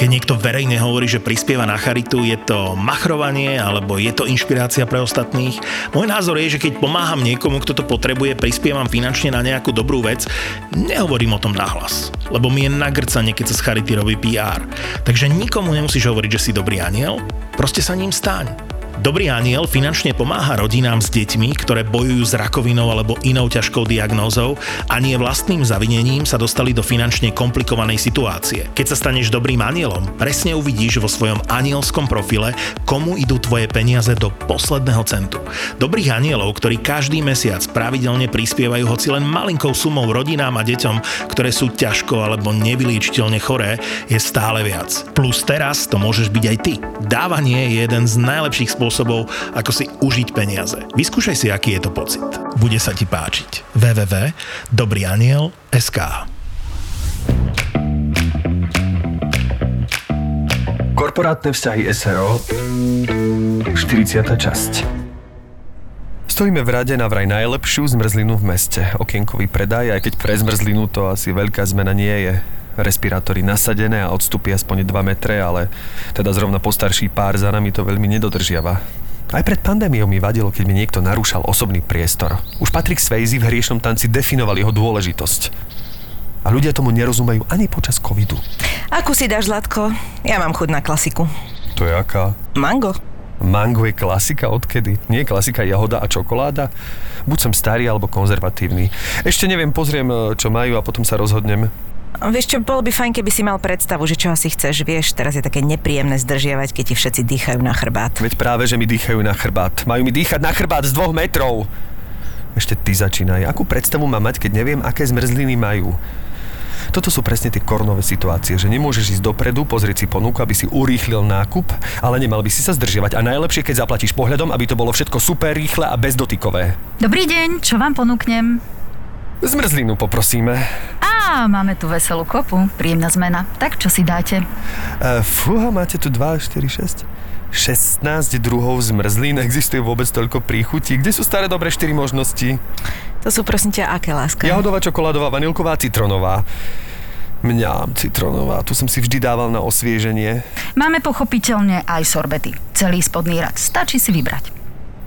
Keď niekto verejne hovorí, že prispieva na charitu, je to machrovanie alebo je to inšpirácia pre ostatných. Môj názor je, že keď pomáham niekomu, kto to potrebuje, prispievam finančne na nejakú dobrú vec, nehovorím o tom nahlas, lebo mi je nagrcanie, keď sa z charity robí PR. Takže nikomu nemusíš hovoriť, že si dobrý aniel, proste sa ním staň. Dobrý aniel finančne pomáha rodinám s deťmi, ktoré bojujú s rakovinou alebo inou ťažkou diagnózou a nie vlastným zavinením sa dostali do finančne komplikovanej situácie. Keď sa staneš dobrým anielom, presne uvidíš vo svojom anielskom profile, komu idú tvoje peniaze do posledného centu. Dobrých anielov, ktorí každý mesiac pravidelne prispievajú hoci len malinkou sumou rodinám a deťom, ktoré sú ťažko alebo nevyliečiteľne choré, je stále viac. Plus teraz to môžeš byť aj ty. Dávanie je jeden z najlepších spôsobov spôsobov, ako si užiť peniaze. Vyskúšaj si, aký je to pocit. Bude sa ti páčiť. www.dobrýaniel.sk Korporátne vzťahy SRO 40. časť Stojíme v rade na vraj najlepšiu zmrzlinu v meste. Okienkový predaj, aj keď pre zmrzlinu to asi veľká zmena nie je respirátory nasadené a odstupy aspoň 2 metre, ale teda zrovna postarší pár za nami to veľmi nedodržiava. Aj pred pandémiou mi vadilo, keď mi niekto narúšal osobný priestor. Už Patrick Swayze v hriešnom tanci definoval jeho dôležitosť. A ľudia tomu nerozumejú ani počas covidu. Akú si dáš, Zlatko? Ja mám chuť na klasiku. To je aká? Mango. Mango je klasika odkedy? Nie je klasika jahoda a čokoláda? Buď som starý alebo konzervatívny. Ešte neviem, pozriem, čo majú a potom sa rozhodnem. Vieš čo, bolo by fajn, keby si mal predstavu, že čo asi chceš. Vieš, teraz je také nepríjemné zdržiavať, keď ti všetci dýchajú na chrbát. Veď práve, že mi dýchajú na chrbát. Majú mi dýchať na chrbát z dvoch metrov. Ešte ty začínaj. Akú predstavu mám mať, keď neviem, aké zmrzliny majú? Toto sú presne tie kornové situácie, že nemôžeš ísť dopredu, pozrieť si ponuku, aby si urýchlil nákup, ale nemal by si sa zdržiavať. A najlepšie, keď zaplatíš pohľadom, aby to bolo všetko super rýchle a bezdotykové. Dobrý deň, čo vám ponúknem? Zmrzlinu poprosíme. Á, máme tu veselú kopu, príjemná zmena. Tak čo si dáte? Uh, fúha, máte tu 2, 4, 6. 16 druhov zmrzlín, existuje vôbec toľko príchutí. Kde sú staré dobré 4 možnosti? To sú prosím ťa aké láska? Jahodová, čokoládová, vanilková, citronová. Mňam, citronová, tu som si vždy dával na osvieženie. Máme pochopiteľne aj sorbety. Celý spodný rad. Stačí si vybrať.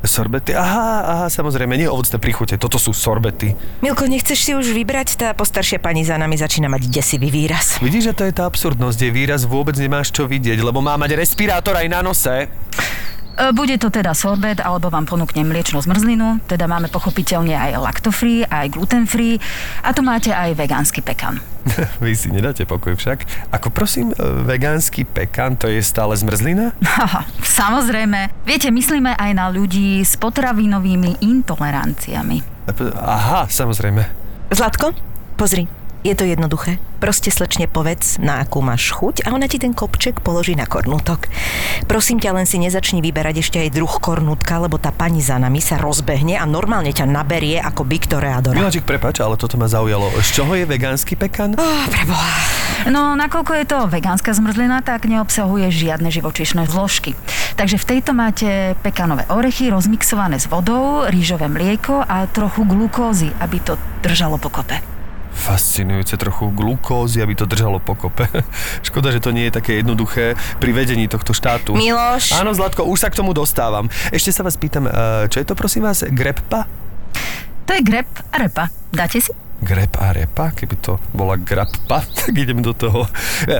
Sorbety? Aha, aha, samozrejme, nie ovocné príchute, toto sú sorbety. Milko, nechceš si už vybrať? Tá postaršia pani za nami začína mať desivý výraz. Vidíš, že to je tá absurdnosť, je výraz vôbec nemáš čo vidieť, lebo má mať respirátor aj na nose. E, bude to teda sorbet, alebo vám ponúknem mliečnú zmrzlinu, teda máme pochopiteľne aj lacto-free, aj gluten-free a tu máte aj vegánsky pekan. Vy si nedáte pokoj však. Ako prosím, e, vegánsky pekan, to je stále zmrzlina? Samozrejme. Viete, myslíme aj na ľudí s potravinovými intoleranciami. Aha, samozrejme. Zlatko, pozri, je to jednoduché. Proste slečne povedz, na akú máš chuť a ona ti ten kopček položí na kornútok. Prosím ťa, len si nezačni vyberať ešte aj druh kornútka, lebo tá pani za nami sa rozbehne a normálne ťa naberie ako Big Toreadora. Miláčik, prepač, ale toto ma zaujalo. Z čoho je vegánsky pekan? Oh, preboha. No, nakoľko je to vegánska zmrzlina, tak neobsahuje žiadne živočíšne zložky. Takže v tejto máte pekanové orechy rozmixované s vodou, rýžové mlieko a trochu glukózy, aby to držalo pokope fascinujúce trochu glukózy, aby to držalo pokope. Škoda, že to nie je také jednoduché pri vedení tohto štátu. Miloš. Áno, Zlatko, už sa k tomu dostávam. Ešte sa vás pýtam, eh, čo je to prosím vás, greppa? To je grep a repa. Dáte si? Grep a repa? Keby to bola grappa, tak idem do toho.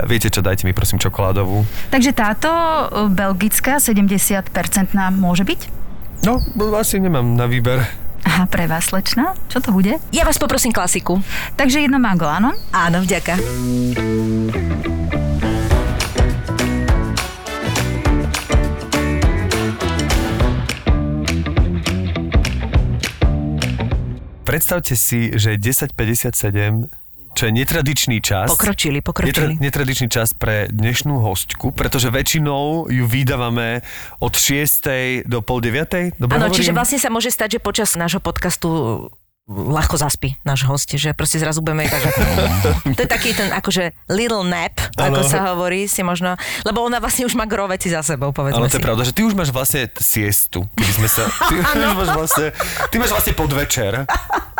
Viete čo, dajte mi prosím čokoládovú. Takže táto eh, belgická 70% môže byť? No, asi nemám na výber. A pre vás, slečna? Čo to bude? Ja vás poprosím klasiku. Takže jedno mango, áno? Áno, vďaka. Predstavte si, že 10.57 čo je netradičný čas. Pokročili, pokročili. Netra, netradičný čas pre dnešnú hostku, pretože väčšinou ju vydávame od 6. do pol 9. Áno, čiže vlastne sa môže stať, že počas nášho podcastu ľahko zaspí náš host, že proste zrazu budeme iba, že... to je taký ten akože little nap, ako Áno. sa hovorí, si možno, lebo ona vlastne už má gro veci za sebou, povedzme Áno, to je pravda, že ty už máš vlastne siestu, keby sme sa... Ty už máš vlastne, ty máš vlastne podvečer.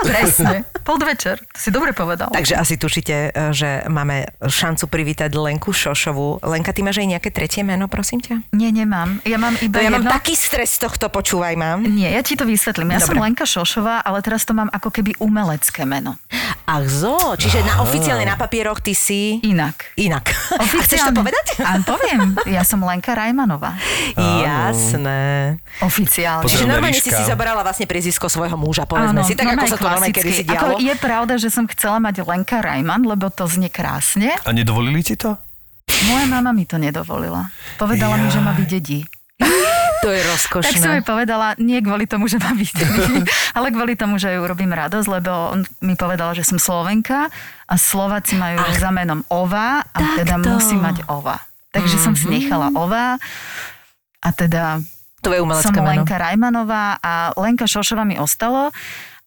Presne. Podvečer. To si dobre povedal. Takže asi tušíte, e, že máme šancu privítať Lenku Šošovú. Lenka, ty máš aj nejaké tretie meno, prosím ťa? Nie, nemám. Ja mám iba ja jedno... mám taký stres z tohto, počúvaj mám. Nie, ja ti to vysvetlím. Ja Dobre. som Lenka Šošová, ale teraz to mám ako keby umelecké meno. Ach zo, čiže na oficiálne na papieroch ty si Inak. inak. A chceš to povedať? Áno, poviem. Ja som Lenka Rajmanová. Jasné. Oficiálne. Čiže normálne si Ríška. si zobrala vlastne priezisko svojho muža, povedzme si, tak ako sa to normálne kedy si dialo. Ako je pravda, že som chcela mať Lenka Rajman, lebo to znie krásne. A nedovolili ti to? Moja mama mi to nedovolila. Povedala mi, že ma vydedí. To je Tak som jej rozkošné. povedala, nie kvôli tomu, že ma vydedí, ale kvôli tomu, že ju robím radosť, lebo on mi povedala, že som Slovenka a Slováci majú Ach, za menom Ova a teda takto. musí mať Ova. Takže som si nechala Ova a teda To je umelecké som meno. Lenka Rajmanová a Lenka Šošova mi ostalo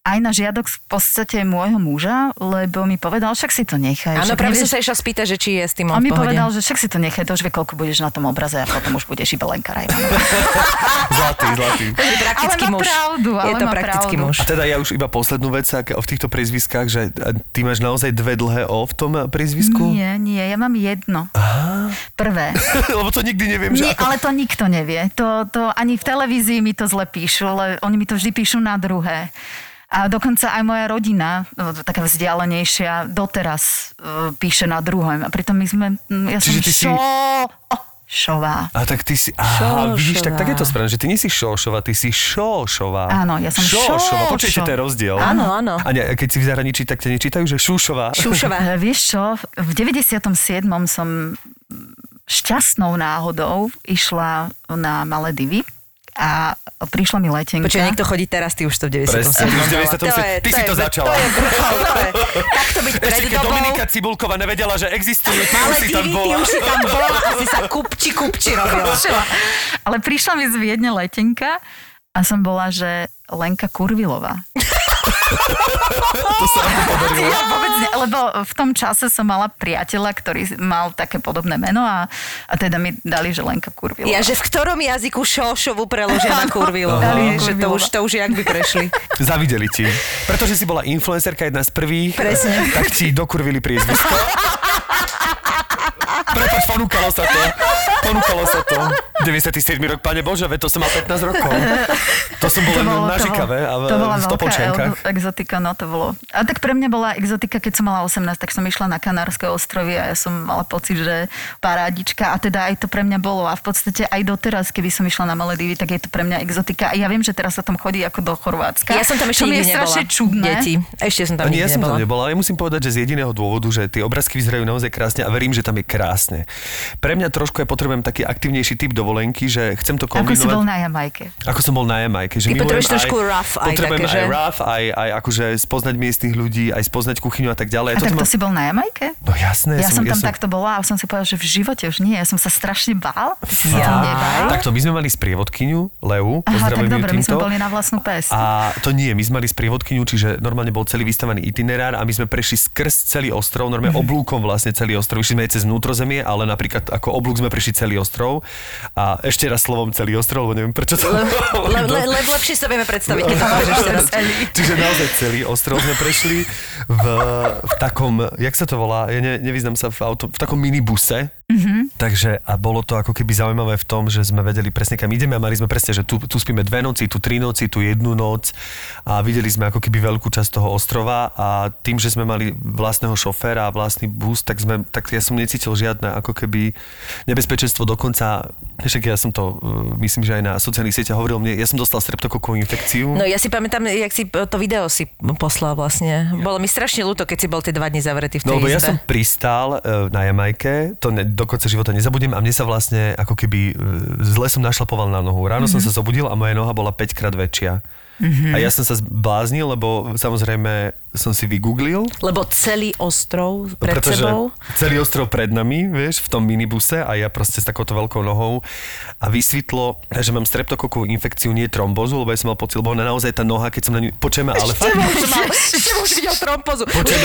aj na žiadok v podstate môjho muža, lebo mi povedal, však si to nechaj. Áno, práve nevieš- som sa išla spýtať, že či je s tým on mi v pohode. povedal, že však si to nechaj, to už vie, koľko budeš na tom obraze a potom už budeš iba Lenka Rajmanová. Zlatý, zlatý. To je praktický Ale má muž. pravdu, je ale to má praktický pravdu. muž. A teda ja už iba poslednú vec ak v týchto priezviskách, že ty máš naozaj dve dlhé O v tom priezvisku? Nie, nie, ja mám jedno. Prvé. Lebo to nikdy neviem, že Nie, ako... ale to nikto nevie. To, to ani v televízii mi to zle píšu, ale oni mi to vždy píšu na druhé. A dokonca aj moja rodina, taká vzdialenejšia, doteraz píše na druhom. A pritom my sme, ja Čiže som ty si- šo... Oh, šová. A tak ty si... Aha, vidíš, tak, tak je to správne, že ty nie si Šošová, ty si Šošová. Áno, ja som Šošová. Šošo. Počujete, to je rozdiel. Áno, áno. A ne, keď si v zahraničí, tak ťa nečítajú, že Šušová. Šušová. E, Vieš čo, v 97. som šťastnou náhodou išla na Maledivy a prišla mi letenka. Počuj, niekto chodí teraz, ty už to v 90. Presne, ty 97. Si to začala. To je vrchol, to je. Byť pred Ešte keď dobou. Dominika Cibulková nevedela, že existujú, ty Ale už si tam divy, ty bola. už si tam bola a si sa kupči, kupči robila. Ale prišla mi z Viedne letenka a som bola, že Lenka Kurvilová. To sa podarilo. Ja vôbec lebo v tom čase som mala priateľa, ktorý mal také podobné meno a, a teda mi dali, že Lenka Kurvilová. Ja, že v ktorom jazyku šošovu preložia na kurvilu. Aha. Že to už, to už jak by prešli. Zavideli ti. Pretože si bola influencerka jedna z prvých, Presne. tak ti dokurvili priezvisko. Prepač, ponúkalo sa to. Ponúkalo sa to. 97. rok, pane Bože, veď to som mal 15 rokov. To som bol len na Žikave a to bola v Stopočenkách. exotika, no to bolo. A tak pre mňa bola exotika, keď som mala 18, tak som išla na Kanárske ostrovy a ja som mala pocit, že parádička a teda aj to pre mňa bolo a v podstate aj doteraz, keby som išla na Maledivy, tak je to pre mňa exotika a ja viem, že teraz sa tam chodí ako do Chorvátska. Ja som tam ešte nikdy nebola. čudné. Deti. Ešte som tam Ani nikdy ja som tam nebola. nebola, ale ja musím povedať, že z jediného dôvodu, že tie obrázky vyzerajú naozaj krásne a verím, že tam je krásne. Pre mňa trošku ja potrebujem taký aktivnejší typ dovolenky, že chcem to Ako si kombinovať. bol na Jamajke. Ako som bol na Jamajke. Že Ty potrebuješ aj- trošku rough aj Potrebujem také, aj že? rough, aj, aj akože spoznať miestnych ľudí, aj spoznať kuchyňu a tak ďalej. A tak Toto to ma- si bol na Jamajke? No jasné. Ja, som tam takto bola a som si povedala, že v živote už nie. Ja som sa strašne bál. Nebál? Takto, my sme mali sprievodkyňu, Leu, Aha, tak dobre, my sme boli na vlastnú pes. A to nie, my sme mali sprievodkyňu, čiže normálne bol celý vystavaný itinerár a my sme prešli skrz celý ostrov, normálne oblúkom vlastne celý ostrov. Išli sme aj cez vnútrozemie, ale napríklad ako oblúk sme prešli celý ostrov. A ešte raz slovom celý ostrov, lebo neviem prečo to... Le, le, le, lepšie sa vieme predstaviť, keď to môžeš teraz. Čiže naozaj celý ostrov sme prešli v, v takom, jak sa to volá, ja ne, nevyznam sa v auto, v takom minibuse. Mm-hmm. Takže a bolo to ako keby zaujímavé v tom, že sme vedeli presne kam ideme a mali sme presne, že tu, tu spíme dve noci, tu tri noci, tu jednu noc a videli sme ako keby veľkú časť toho ostrova a tým, že sme mali vlastného šoféra a vlastný bus, tak, sme, tak ja som necítil žiadne ako keby nebezpečenstvo dokonca, však ja som to, uh, myslím, že aj na sociálnych sieťach hovoril, mne, ja som dostal streptokokovú infekciu. No ja si pamätám, jak si to video si poslal vlastne. Bolo mi strašne ľúto, keď si bol tie dva dni zavretý v tej No, lebo ja izbe. som pristál e, na Jamajke, to ne, do konca života nezabudnem a mne sa vlastne ako keby e, zle som našlapoval na nohu. Ráno mm-hmm. som sa zobudil a moja noha bola 5 krát väčšia. Mm-hmm. A ja som sa zbláznil, lebo samozrejme som si vygooglil. Lebo celý ostrov pred pretože sebou. celý ostrov pred nami, vieš, v tom minibuse a ja proste s takouto veľkou nohou a vysvetlo, že mám streptokokovú infekciu, nie trombozu, lebo ja som mal pocit, lebo naozaj tá noha, keď som na ňu, počujeme, ale fakt, Ešte už videl trompozu. Počujem,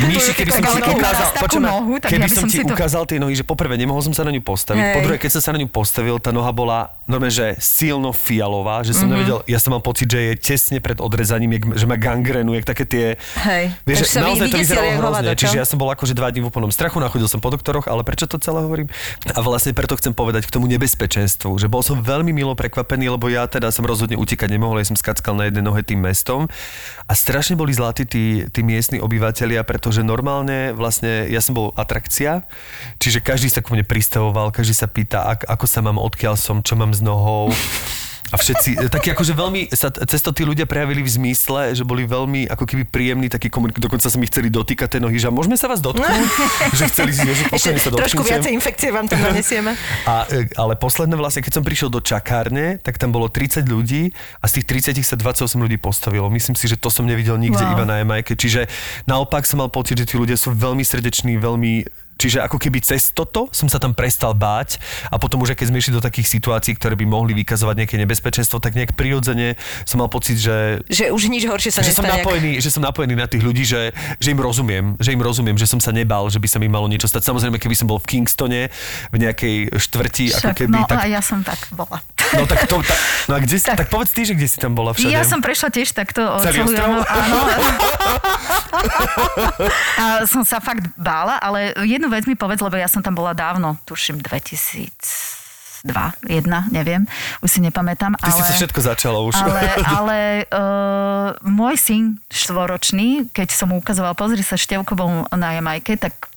Míši, keby som ti ukázal, takú počujem, nohu, tak keby ja som ti to- ukázal tie nohy, že poprvé nemohol som sa na ňu postaviť, Hej. po druhé, keď som sa na ňu postavil, tá noha bola normálne, že silno fialová, že som Mhm. nevedel, ja som mal pocit, že je tesne pred odrezaním, jak, že má gangrenu, jak také tie... Hej. Vieš, že naozaj to vyzeralo hrozne, čiže ja som bol akože dva dní v úplnom strachu, nachodil som po doktoroch, ale prečo to celé hovorím? A vlastne preto chcem povedať k tomu nebezpečenstvu, že bol som veľmi milo prekvapený, lebo ja teda som rozhodne utekať nemohol, ja som skackal na jednej nohe tým mestom a strašne boli zlatí tí, tí miestni obyvateľia, pretože normálne vlastne ja som bol atrakcia, čiže každý sa ku mne pristavoval, každý sa pýta, ak, ako sa mám, odkiaľ som, čo mám s nohou. A všetci, takí akože veľmi sa cez to tí ľudia prejavili v zmysle, že boli veľmi ako keby príjemní, takí komunik- dokonca sa mi chceli dotýkať tej nohy, že môžeme sa vás dotknúť? že chceli si, že pokojne sa Trošku dotknúť. viacej infekcie vám tam nanesieme. A, e, ale posledné vlastne, keď som prišiel do čakárne, tak tam bolo 30 ľudí a z tých 30 sa 28 ľudí postavilo. Myslím si, že to som nevidel nikde Wow. iba na Jamajke. Čiže naopak som mal pocit, že tí ľudia sú veľmi srdeční, veľmi Čiže ako keby cez toto som sa tam prestal báť a potom už keď sme išli do takých situácií, ktoré by mohli vykazovať nejaké nebezpečenstvo, tak nejak prirodzene som mal pocit, že Že už nič horšie sa že som, napojený, že som napojený na tých ľudí, že, že im rozumiem, že im rozumiem, že som sa nebal, že by sa mi malo niečo stať. Samozrejme, keby som bol v Kingstone, v nejakej štvrti, ako Však, keby, no tak a ja som tak bola. No tak to, ta, no a kde si, tak. Tak. tak povedz ty, že kde si tam bola všade. Ja som prešla tiež takto Celý ostrov? Áno. A som sa fakt bála, ale jednu vec mi povedz, lebo ja som tam bola dávno, tuším 2002, 1, neviem, už si nepamätám. Ty ale... si to všetko začala už. Ale, ale uh, môj syn štvoročný, keď som mu ukazoval, pozri sa, Števko bol na Jamajke, tak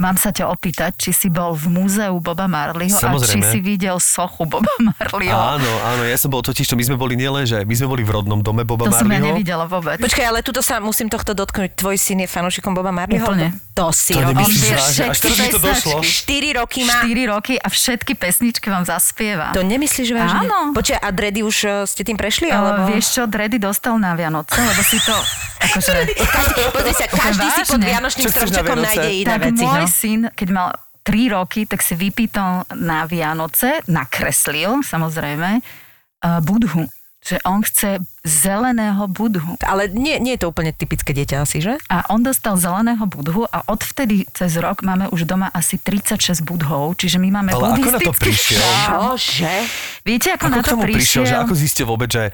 mám sa ťa opýtať, či si bol v múzeu Boba Marleyho a či Samozrejme. si videl sochu Boba Marleyho. Áno, áno, ja som bol totiž, to my sme boli nielen, že my sme boli v rodnom dome Boba to som ja Marleyho. nevidela vôbec. Počkaj, ale tuto sa musím tohto dotknúť. Tvoj syn je fanúšikom Boba Marleyho? Úplne. To si To vážne? Až teraz mi to došlo. pesničky. 4 roky má. 4 roky a všetky pesničky vám zaspieva. To nemyslíš vážne? Áno. Počkaj, a Dredy už eh, ste tým prešli? Ale Alebo... vieš čo, Dredy dostal na Vianoce, lebo si to... Akože, Každý, pozri sa, každý si pod. Vianočným stromčekom nájde iné veci. môj No. Syn, keď mal 3 roky, tak si vypýtal na Vianoce, nakreslil samozrejme, uh, budhu. Že on chce zeleného budhu. Ale nie, nie je to úplne typické dieťa asi, že? A on dostal zeleného budhu a odvtedy cez rok máme už doma asi 36 budhov, čiže my máme Ale ako na to prišiel? Čože? Viete, ako, Ako na to prišiel, prišiel? že ako zistil vôbec, že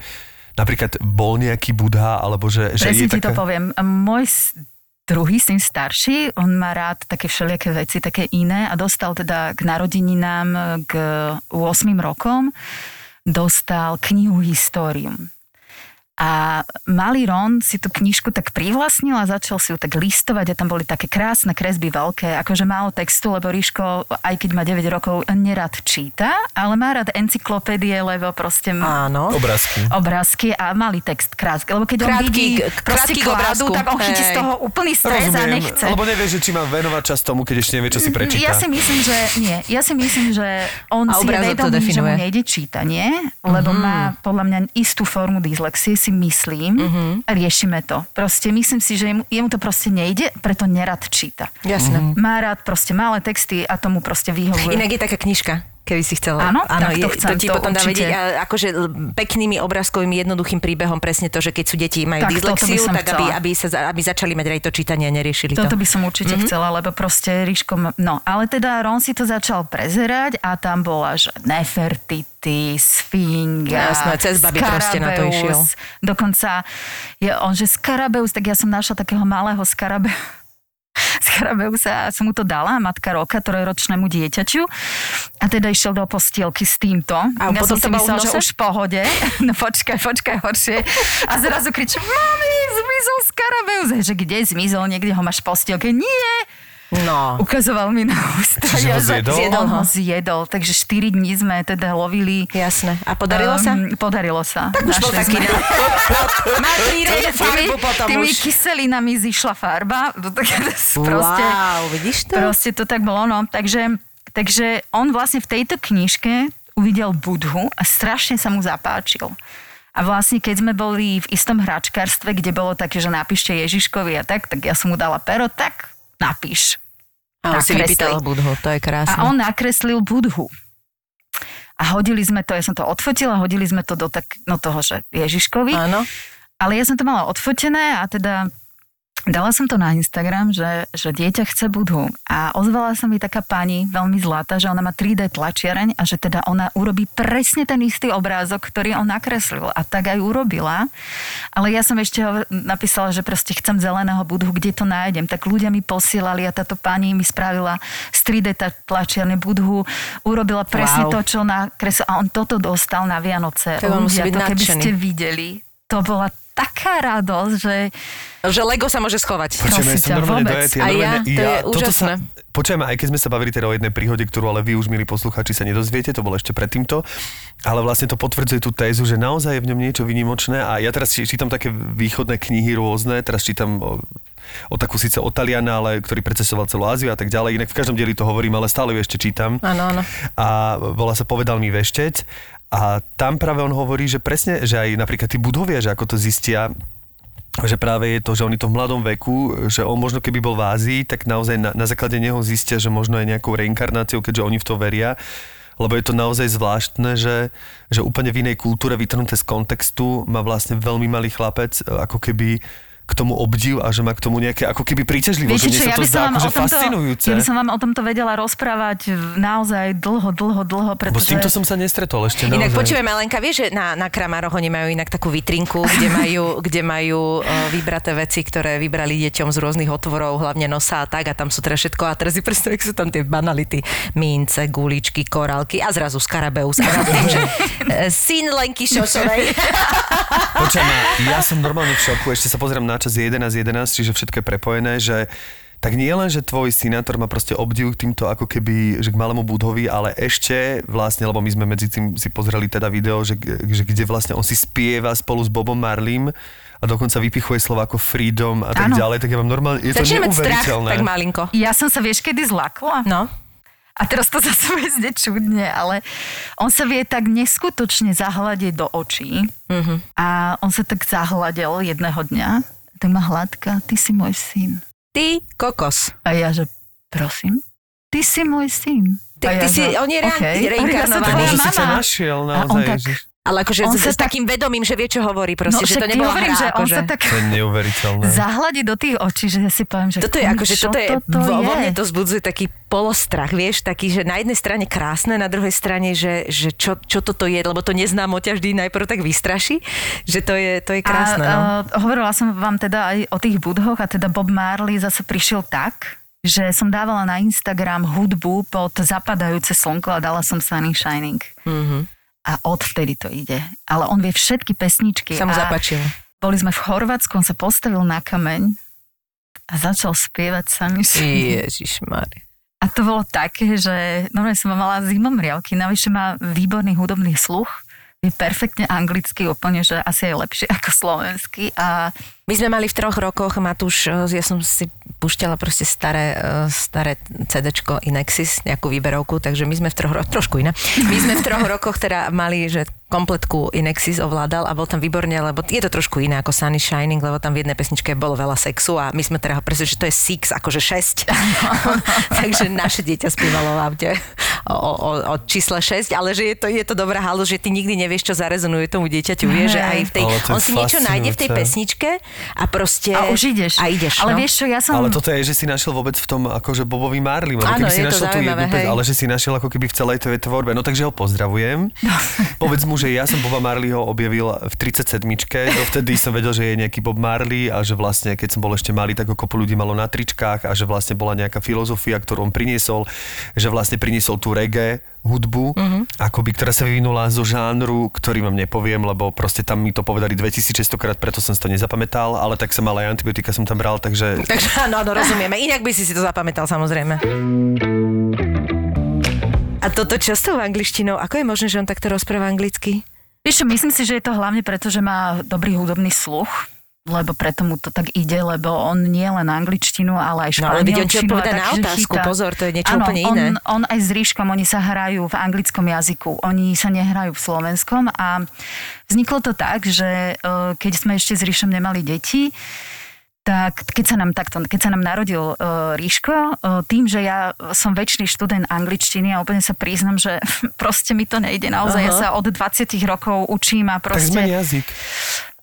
napríklad bol nejaký budha, alebo že, že Presne je ti to taká... poviem. Môj druhý syn starší, on má rád také všelijaké veci, také iné a dostal teda k narodeninám k 8 rokom, dostal knihu Histórium. A malý Ron si tú knižku tak privlastnil a začal si ju tak listovať a tam boli také krásne kresby veľké, akože málo textu, lebo Ríško, aj keď má 9 rokov, nerad číta, ale má rád encyklopédie, lebo proste má Áno. Obrázky. obrázky a malý text krátky. Lebo keď on Krátky- vidí k- proste krátky k kladu, obrázku. tak on chytí z toho úplný stres a nechce. lebo nevie, že či má venovať čas tomu, keď ešte nevie, čo si prečíta. Ja si myslím, že nie. Ja si myslím, že on A si je vedomý, že mu nejde čítanie, lebo Mhm. má podľa mňa istú formu dyslexie, si myslím. Mhm. A riešime to. Proste myslím si, že jemu, jemu to proste nejde, preto nerad číta. Jasné. Má rád proste malé texty a tomu proste vyhovuje. Inak je taká knižka keby si chcela. Áno? Tak to chcem, to ti to potom dá určite. vedieť, a akože peknými obrázkovým jednoduchým príbehom presne to, že keď sú deti majú Tak, toto dyslexiu, tak aby, chcela. aby, sa, aby začali mať aj to čítanie a neriešili to. Toto by som určite mm-hmm. chcela, lebo proste Ríško... No, ale teda Ron si to začal prezerať a tam bola, že Nefertiti, Sfinga, Jasné, cez baby proste na to Skarabeus. išiel. Dokonca je on, že Skarabeus, tak ja som našla takého malého Skarabe, Skarabeusa a som mu to dala, matka roka, trojročnému dieťaťu. A teda išiel do postielky s týmto. A ja potom som si myslela, že už v pohode. No počkaj, počkaj, horšie. A zrazu kričím, mami, zmizol Skarabeus. Že kde zmizol, niekde ho máš v postielke. Nie, No. Ukazoval mi na ústa. Čiže ho Ja, že- zjedol? Zjedol ho. ho zjedol, takže 4 dní sme teda lovili. Jasné. A podarilo sa? Um, podarilo sa. Tak už bol taký. sme- Má farbu potom tými už. kyselinami zišla farba. To tak- proste, Wow, vidíš to? proste to tak bolo. No. Takže, takže on vlastne v tejto knižke uvidel Budhu a strašne sa mu zapáčil. A vlastne keď sme boli v istom hračkárstve, kde bolo také, že napíšte Ježiškovi a tak, tak ja som mu dala pero, tak napíš. A on si vypýtal budhu, to je krásne. A on nakreslil budhu. A hodili sme to, ja som to odfotila, hodili sme to do tak, no toho, že Ježiškovi. Áno. Ale ja som to mala odfotené a teda dala som to na Instagram, že, že dieťa chce budhu. A ozvala sa mi taká pani, veľmi zlatá, že ona má 3D tlačiareň a že teda ona urobí presne ten istý obrázok, ktorý on nakreslil. A tak aj urobila. Ale ja som ešte napísala, že proste chcem zeleného budhu, kde to nájdem. Tak ľudia mi posielali a táto pani mi spravila z 3D ta- tlačiarne budhu, urobila presne Wow. to, čo nakreslil. A on toto dostal na Vianoce. Tak on musí byť to keby ste videli, to bola taká radosť, že Že Lego sa môže schovať. Počujeme, ja som normálne vôbec. dojetý. Ja, normálne- to je toto úžasné. Sa, počujeme, aj keď sme sa bavili teda o jednej príhode, ktorú ale vy už, milí poslucháči, sa nedozviete, to bolo ešte pred týmto, ale vlastne to potvrdzuje tú tézu, že naozaj je v ňom niečo vynimočné a ja teraz čí- čítam také východné knihy rôzne, teraz čítam o, o takú síce o Taliana, ale ktorý precesoval celú Áziu a tak ďalej, inak v každom dieli to hovorím, ale stále ju ešte čítam Áno, áno. a volá sa Povedal mi veštec a tam práve on hovorí, že presne, že aj napríklad tí budovia, že ako to zistia, že práve je to, že oni to v mladom veku, že on možno keby bol v Ázii, tak naozaj na, na základe neho zistia, že možno aj nejakou reinkarnáciou, keďže oni v to veria, lebo je to naozaj zvláštne, že, že úplne v inej kultúre vytrhnuté z kontextu má vlastne veľmi malý chlapec ako keby k tomu obdiv a že má k tomu nejaké ako keby príťažlivosť. Viete že mne čo, sa ja to by som zdá vám akože fascinujúce. ja by som vám o tomto vedela rozprávať naozaj dlho, dlho, dlho, Lebo s pretože... týmto som sa nestretol ešte Inak naozaj. počujeme, Lenka, vieš, že na, na Kramároch oni majú inak takú vitrinku, kde majú, kde majú uh, vybraté veci, ktoré vybrali deťom z rôznych otvorov, hlavne nosa a tak, a tam sú teda všetko. A teraz si predstav, sú tam tie banality, mince, guličky, korálky a zrazu skarabeus. A ja tým, že uh, syn Lenky Šošovej. Počujem, ja som normálne v šoku, ešte sa pozerám na čas 11.11, čiže všetko je prepojené, že tak nie len, že tvoj synátor má proste obdiv k týmto ako keby, že k malému budhovi, ale ešte vlastne, lebo my sme medzi tým si pozreli teda video, že, že kde vlastne on si spieva spolu s Bobom Marlim a dokonca vypichuje slova ako freedom a tak Áno. ďalej, tak ja mám normálne, je to Začne mať strach, neuveriteľné. tak malinko. Ja som sa, vieš, kedy zlakla? No. A teraz to zase bude čudne, ale on sa vie tak neskutočne zahľadiť do očí Mhm. a on sa tak zahľadil jedného dňa, tak ma hladká, ty si môj syn. Ty, kokos. A ja, že prosím, ty si môj syn. Ty- ja, ty si- že, on je "Okej." reinkarnovaný. Ja Tak tvoja si mama. našiel A on naozaj, tak- Ježiš. Ale akože On s, sa s tak- takým vedomím, že vie, čo hovorí, proste, no, že to nebola hovorím, hra. že on akože. sa tak To je neuveriteľné. zahľadí do tých očí, že ja si poviem, že Toto je akože, čo toto je, toto vo, vo je? mne to zbudzuje taký polostrach, vieš, taký, že na jednej strane krásne, na druhej strane, že, že čo, čo toto je, lebo to neznám, ťa vždy najprv tak vystraší, že to je, to je krásne, a, no. uh, hovorila som vám teda aj o tých budhoch a teda Bob Marley zase prišiel tak, že som dávala na Instagram hudbu pod zapadajúce slnko a dala som Sunny Shining. Mhm. A odvtedy to ide. Ale on vie všetky pesničky. Sa mu zapáčilo. Boli sme v Chorvátsku, on sa postavil na kameň a začal spievať Sunny Shining. Ježišmar. A to bolo také, že normálne som mala zimomriavky, navyše má výborný hudobný sluch, je perfektne anglicky úplne, že asi je lepšie ako slovenský a My sme mali v troch rokoch, Matúš, eh, ja som si púšťala proste staré, eh, staré CDčko Inexis, nejakú výberovku, takže my sme v troch rokoch, trošku iné, my sme v troch rokoch teda mali, že kompletku Inexis ovládal a bol tam výborne, lebo je to trošku iné ako Sunny Shining, lebo tam v jednej pesničke bolo veľa sexu a my sme teda presvedčili, že to je six, akože 6. takže naše dieťa spievalo v aute o, o, o, čísle 6, ale že je to, je to dobrá halu, že ty nikdy nevieš, čo zarezonuje tomu dieťaťu, vie, že aj v tej, on si niečo nájde v tej pesničke a proste... A už ideš. A ideš, Ale no. vieš čo, ja som... Ale toto je, že si našiel vôbec v tom akože Bobovi Marlim, lebo Áno, keby si našiel tú jednu pes, ale že si našiel ako keby v celej tej tvorbe. No takže ho pozdravujem. Povedz mu, že ja som Boba Marleyho objavil v 37 dovtedy som vedel, že je nejaký Bob Marley a že vlastne keď som bol ešte malý, tak ho kopu ľudí malo na tričkách a že vlastne bola nejaká filozofia, ktorú on priniesol, že vlastne priniesol tú reggae hudbu, Mhm. mm-hmm. akoby, ktorá sa vyvinula zo žánru, ktorý vám nepoviem, lebo proste tam mi to povedali 2600 krát, preto som si to nezapamätal, ale tak som mal aj antibiotika som tam bral, takže Takže áno, áno, rozumieme. Inak by si si to zapamätal, samozrejme. A toto často v angličtinou, ako je možné, že on takto rozpráva anglicky? Vieš čo, myslím si, že je to hlavne preto, že má dobrý hudobný sluch. Lebo preto mu to tak ide, lebo on nie len angličtinu, ale aj No ale španielčinu. a povedať na otázku, chytá. pozor, to je niečo Áno, úplne on, iné. on aj s Ríškom, oni sa hrajú v anglickom jazyku, oni sa nehrajú v slovenskom a vzniklo to tak, že e, keď sme ešte s Ríšom nemali deti, tak keď sa nám takto, keď sa nám narodil uh, Ríško, uh, tým, že ja som väčší študent angličtiny a úplne sa priznam, že proste mi to nejde naozaj. Ja Aha. sa od 20 rokov učím a Tak zmeni proste... jazyk.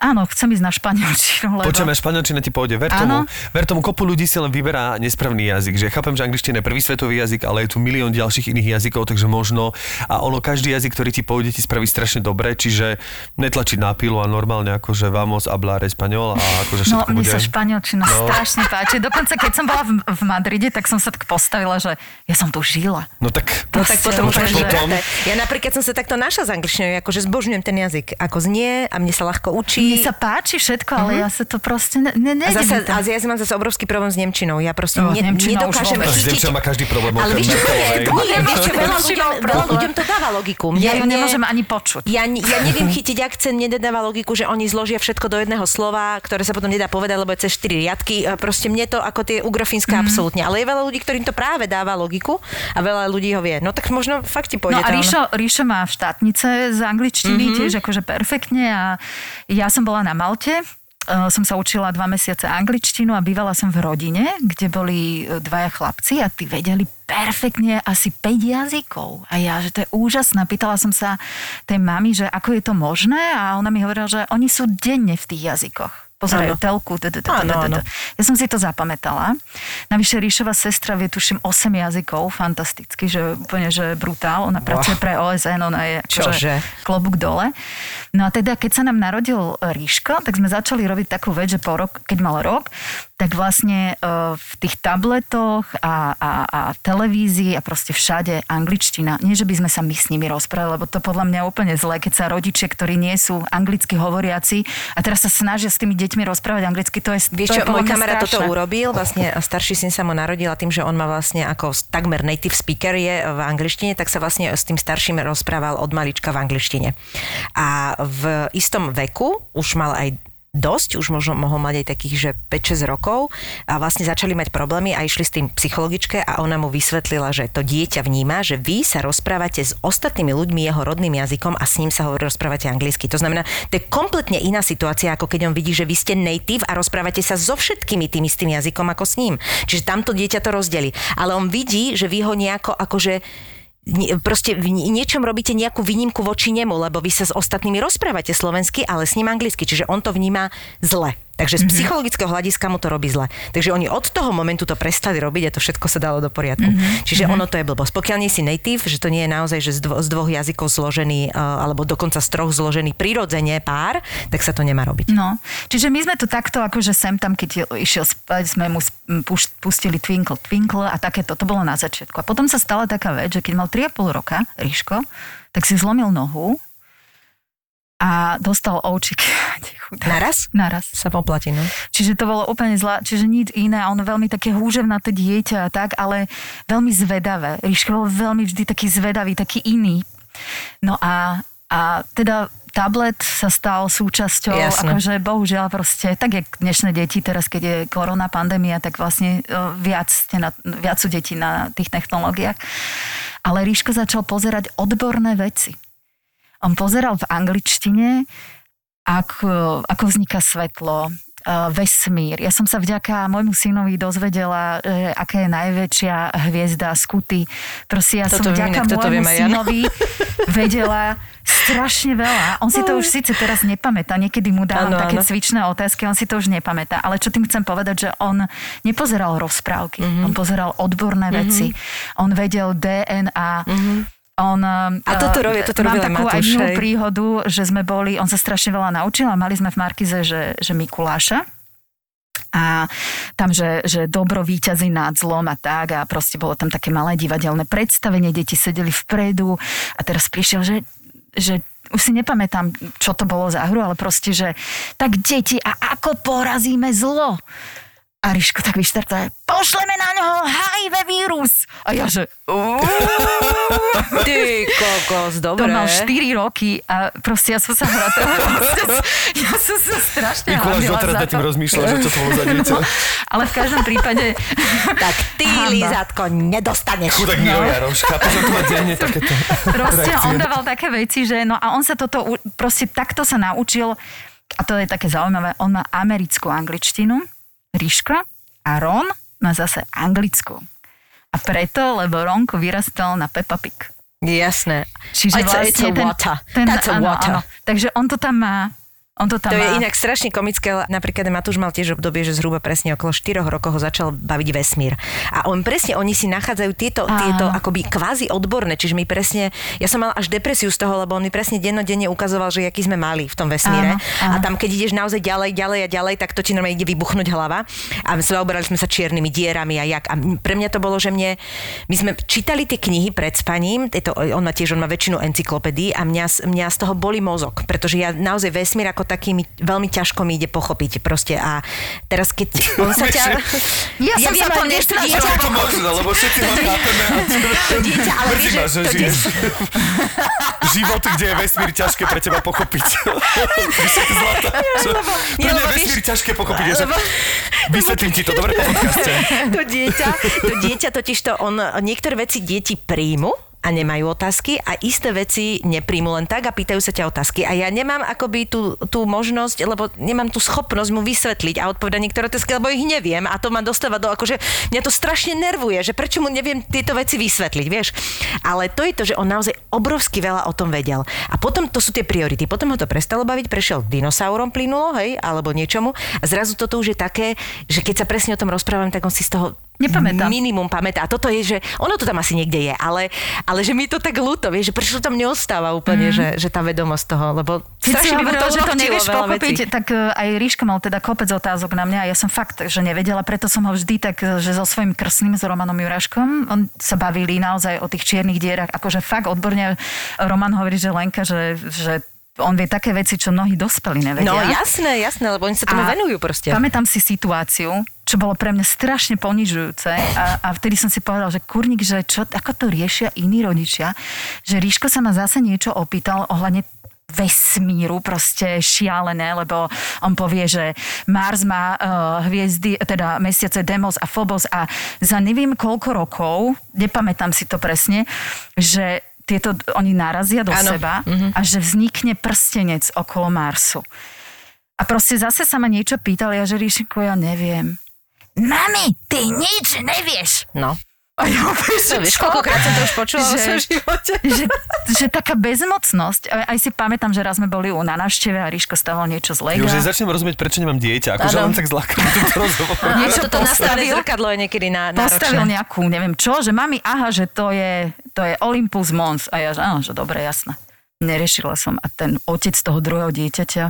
Áno, chcem ísť na španielčinu, lebo... Počujeme, španielčina ti pôjde. Ver tomu, ver tomu, kopu ľudí si len vyberá nesprávny jazyk. Že chápem, že angličtina je prvý svetový jazyk, ale je tu milión ďalších iných jazykov, takže možno. A ono, každý jazyk, ktorý ti pôjde, ti spraví strašne dobre, čiže netlačiť na pilu a normálne akože vamos hablar español a akože No, mne bude. sa španielčina No. strašne páči. Dokonca, keď som bola v, v Madride, tak som sa tak postavila, že ja som tu žila. No tak, No tak potom máš že- potom-. Ja napríklad som sa takto našla s angličtinou, akože zbožňujem ten jazyk, ako znie a mne sa ľahko učí. Mne sa páči všetko, ale ja sa to proste... Ne, ne, A zase, a ja mám zase obrovský problém s Nemčinou. Ja proste No, ne, nedokážem s. Nemčou má každý problém. Ale vieš čo, veľa ľuďom, veľa to dáva logiku. Ja ju nemôžem ani počuť. Ja, ja neviem chytiť akcent, nedáva logiku, že oni zložia všetko do jedného slova, ktoré sa potom nedá povedať, lebo je cez 4 riadky. Proste mne to ako tie ugrofínske Mhm. mm. absolútne. Ale je veľa ľudí, ktorým to práve dáva logiku a veľa ľudí ho vie. No tak možno fakt ti No pôjde a ona. Ríšo, Ríšo má štátnice z angličtiny, mm-hmm. tiež akože perfektne a ja som bola na Malte, Uh, som sa učila dva mesiace angličtinu a bývala som v rodine, kde boli e, dvaja chlapci a tí vedeli perfektne asi 5 jazykov. A ja, že to je úžasné. Pýtala som sa tej mami, že ako je to možné a ona mi hovorila, že oni sú denne v tých jazykoch. Pozerajú telku. Ja som si to zapamätala. Navyše Ríšova sestra vie, tuším, 8 jazykov, fantasticky, že úplne, že brutál. Ona pracuje pre OSN, ona je akože Čože? klobúk dole. No a teda, keď sa nám narodil Ríško, tak sme začali robiť takú vec, že po rok, keď mal rok, tak vlastne e, v tých tabletoch a, a, a televízii a proste všade angličtina. Nie, že by sme sa my s nimi rozprávali, lebo to podľa mňa je úplne zlé, keď sa rodičia, ktorí nie sú anglicky hovoriaci a teraz sa snažia s tými deťmi rozprávať anglicky, to je Vieš to čo, je môj kamarát toto urobil, vlastne starší syn sa mu narodil a tým, že on má vlastne ako takmer native speaker je v angličtine, tak sa vlastne s tým starším rozprával od malička v angličtine. A v istom veku už mal aj dosť, už možno mohol mať aj takých, že 5-6 rokov a vlastne začali mať problémy a išli s tým psychologičke a ona mu vysvetlila, že to dieťa vníma, že vy sa rozprávate s ostatnými ľuďmi jeho rodným jazykom a s ním sa hovorí, rozprávate anglicky. To znamená, to je kompletne iná situácia, ako keď on vidí, že vy ste native a rozprávate sa so všetkými tým istým jazykom ako s ním. Čiže tamto dieťa to rozdelí. Ale on vidí, že vy ho nejako akože proste v nie- niečom robíte nejakú výnimku voči nemu, lebo vy sa s ostatnými rozprávate slovensky, ale s ním anglicky, čiže on to vníma zle. Takže Mhm. z psychologického hľadiska mu to robí zle. Takže oni od toho momentu to prestali robiť a to všetko sa dalo do poriadku. Mhm. Čiže ono to je blbosť. Pokiaľ nie si native, že to nie je naozaj že z, dvo, z dvoch jazykov zložený, uh, alebo dokonca z troch zložený prirodzene pár, tak sa to nemá robiť. No, čiže my sme tu takto, akože sem tam, keď išiel spať, sme mu pustili Twinkle Twinkle a takéto, to bolo na začiatku. A potom sa stala taká vec, že keď mal 3,5 roka, Ríško, tak si zlomil nohu a dostal. Chudák. Naraz? Naraz. Sa poplatí, no. Čiže to bolo úplne zlá, čiže nič iné. On veľmi také húževnaté dieťa a tak, ale veľmi zvedavé. Ríško bol veľmi vždy taký zvedavý, taký iný. No a, a teda tablet sa stal súčasťou, Jasné. akože bohužiaľ proste, tak jak dnešné deti, teraz keď je korona, pandémia, tak vlastne e, viac, ste na, viac sú deti na tých technológiách. Ale Ríško začal pozerať odborné veci. On pozeral v angličtine, ako, ako vzniká svetlo, uh, vesmír. Ja som sa vďaka môjmu synovi dozvedela, uh, aká je najväčšia hviezda Skuty. Proste ja Toto som viem, vďaka môjmu viem aj ja, synovi vedela strašne veľa. On si to už síce teraz nepamätá, niekedy mu dávam Áno, také áno. cvičné otázky, on si to už nepamätá. Ale čo tým chcem povedať, že on nepozeral rozprávky, mm-hmm. on pozeral odborné mm-hmm. veci. On vedel DNA, mm-hmm. On, A toto robí- toto aj takú aj Matúš, milú hej. príhodu, že sme boli, on sa strašne veľa naučil a mali sme v Markize, že, že Mikuláša. A tam, že, že dobro víťazí nad zlom a tak a proste bolo tam také malé divadelné predstavenie, deti sedeli vpredu a teraz prišiel, že, že už si nepamätám, čo to bolo za hru, ale proste, že tak deti, a ako porazíme zlo? A Ríško tak vyštartuje, pošleme na ňoho HIV vírus. A ja že... Ty kokos, dobre. To mal 4 roky a proste ja som sa hratala. ja som sa strašne Mikuláš doteraz nad tým to. rozmýšľa, že čo to bolo za dieťa. Ale v každom prípade... Tak ty. Lízatko, nedostaneš. Chudák Miro Jaroš, chápeš, že má denne takéto Proste reakcie. on dával také veci, že no a on sa toto, proste takto sa naučil, a to je také zaujímavé, on má americkú angličtinu, Ríška, a Ron má zase anglickú. A preto, lebo Ronko vyrastal na Peppa Pig. Jasné. Čiže It's a- it's a vlastne ten, water. ten, That's a áno, water. áno. Takže on to tam má. On to tam To má. je inak strašne komické, ale napríklad Matúš mal tiež obdobie, že zhruba presne okolo 4 rokov ho začal baviť vesmír. A on presne, oni si nachádzajú tieto, Áno. tieto akoby kvázi odborné, čiže my presne, ja som mal až depresiu z toho, lebo on mi presne dennodenne ukazoval, že aký sme mali v tom vesmíre. Áno, áno. A tam, keď ideš naozaj ďalej, ďalej a ďalej, tak to ti normálne ide vybuchnúť hlava. A zaoberali sme sa čiernymi dierami a jak. A pre mňa to bolo, že mne, my sme čítali tie knihy pred spaním, je to, on má tiež, on má väčšinu encyklopédií a mňa, mňa z toho boli mozog, pretože ja naozaj vesmír ako taký mi, veľmi ťažko mi ide pochopiť proste a teraz keď on sa ťa... Ja som sa viem, vieš, to dieťa, Je to možné, lebo všetci ho chápeme. a to dieťa, ale vieš, že že to dieťa, život, kde je vesmír ťažké pre teba pochopiť. Zlata. Pre mňa vesmír ťažké pochopiť. ja lebo- Vysvetlím ti to, dobre po podcaste. to dieťa, to dieťa totiž to, on, niektoré veci deti príjmu a nemajú otázky a isté veci nepríjmu len tak a pýtajú sa ťa otázky. A ja nemám akoby tú, tú možnosť, lebo nemám tú schopnosť mu vysvetliť a odpovedať niektoré otázky, lebo ich neviem a to ma dostáva do, akože mňa to strašne nervuje, že prečo mu neviem tieto veci vysvetliť, vieš. Ale to je to, že on naozaj obrovsky veľa o tom vedel. A potom to sú tie priority. Potom ho to prestalo baviť, prešiel dinosaurom plynulo, hej, alebo niečomu. A zrazu toto už je také, že keď sa presne o tom rozprávam, tak on si z toho Nepamätá. minimum pamätá. A toto je, že ono to tam asi niekde je, ale, ale že mi to tak ľúto, vieš, že prečo to tam neostáva úplne, mm. že, že tá vedomosť toho, lebo. Keď si hovorila, to že to nevieš pochopiť, vecí. tak e, aj Ríška mal teda kopec otázok na mňa a ja som fakt, že nevedela, preto som ho vždy tak, e, že so svojím krstným, s Romanom Juraškom, on sa bavili naozaj o tých čiernych dierach, akože fakt odborne Roman hovorí, že Lenka, že, že on vie také veci, čo mnohí dospelí nevedia. No jasné, jasné, lebo oni sa tomu A venujú proste. Pamätám si situáciu, čo bolo pre mňa strašne ponižujúce a, a vtedy som si povedal, že kurník, že čo, ako to riešia iní rodičia, že Ríško sa ma zase niečo opýtal ohľadne vesmíru, proste šialené, lebo on povie, že Mars má uh, hviezdy, teda mesiace Demos a Phobos a za neviem koľko rokov, nepamätám si to presne, že tieto, oni narazia do Áno. seba a že vznikne prstenec okolo Marsu. A proste zase sa ma niečo pýtal, ja že Ríšiko, ja neviem. Mami, ty nič nevieš. No. A ja vieš, To vieš, koľkokrát som to už počula vo Že- svojom živote. že, že taká bezmocnosť. A Aj si pamätám, že raz sme boli u na návšteve a Ríško stával niečo z Lega. Že začnem rozumieť, prečo nemám dieťa. Akože len tak zlákam túto rozhovor. Niečo toto nastavené postavil. zrkadlo je niekedy na, postavil náročné. nejakú, neviem čo, že mami, aha, že to je, to je Olympus Mons. A ja, že áno, že dobre, jasné. Neriešila som. A ten otec toho druhého dieťaťa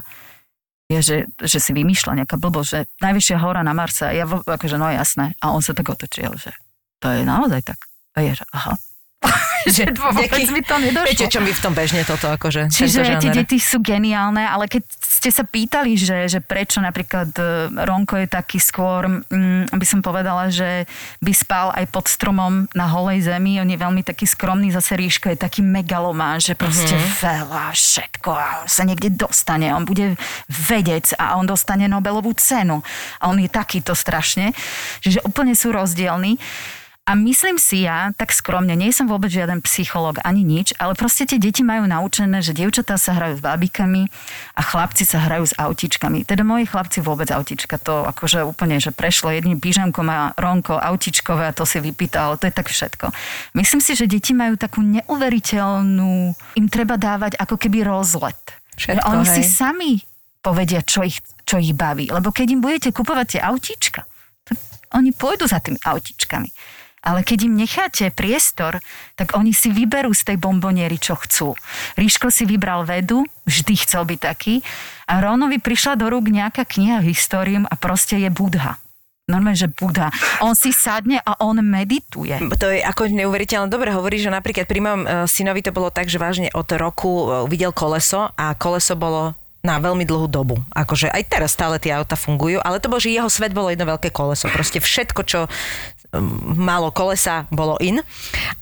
je, že, že si vymýšľa nejaká blbosť, že najvyššia hora na Marse. A ja akože, no jasné. A on sa tak otočil, že to je naozaj tak. A ja, že aha. že vôbec mi to nedošlo. Viete, čo mi v tom bežne toto, akože Čiže tie deti sú geniálne, ale keď ste sa pýtali, že, že prečo napríklad e, Ronko je taký skôr, mm, by som povedala, že by spal aj pod stromom na holej zemi, on je veľmi taký skromný, zase Ríško je taký megalomán, že proste veľa, všetko a sa niekde dostane, on bude vedec a on dostane Nobelovú cenu a on je takýto strašne, že úplne sú rozdielni. A myslím si ja, tak skromne, nie som vôbec žiaden psychológ ani nič, ale proste tie deti majú naučené, že dievčatá sa hrajú s bábikami a chlapci sa hrajú s autičkami. Teda moji chlapci vôbec autička, to akože úplne, že prešlo jedným pížamkom a Ronko autičkové a to si vypýtal, to je tak všetko. Myslím si, že deti majú takú neuveriteľnú, im treba dávať ako keby rozlet. Všetko, Že oni hej. si sami povedia, čo ich, čo ich baví. Lebo keď im budete kupovať tie autíčka, oni pôjdu za tými autičkami. Ale keď im necháte priestor, tak oni si vyberú z tej bomboniery, čo chcú. Ríško si vybral vedu, vždy chcel byť taký. A Rónovi prišla do rúk nejaká kniha histórium a proste je Budha. Normálne, že Budha. On si sadne a on medituje. To je ako neuveriteľne dobre hovorí, že napríklad pri mojom e, synovi to bolo tak, že vážne od roku e, videl koleso a koleso bolo na veľmi dlhú dobu. Akože aj teraz stále tie auta fungujú, ale to bolo, že jeho svet bolo jedno veľké koleso. Proste všetko, čo málo kolesa bolo in,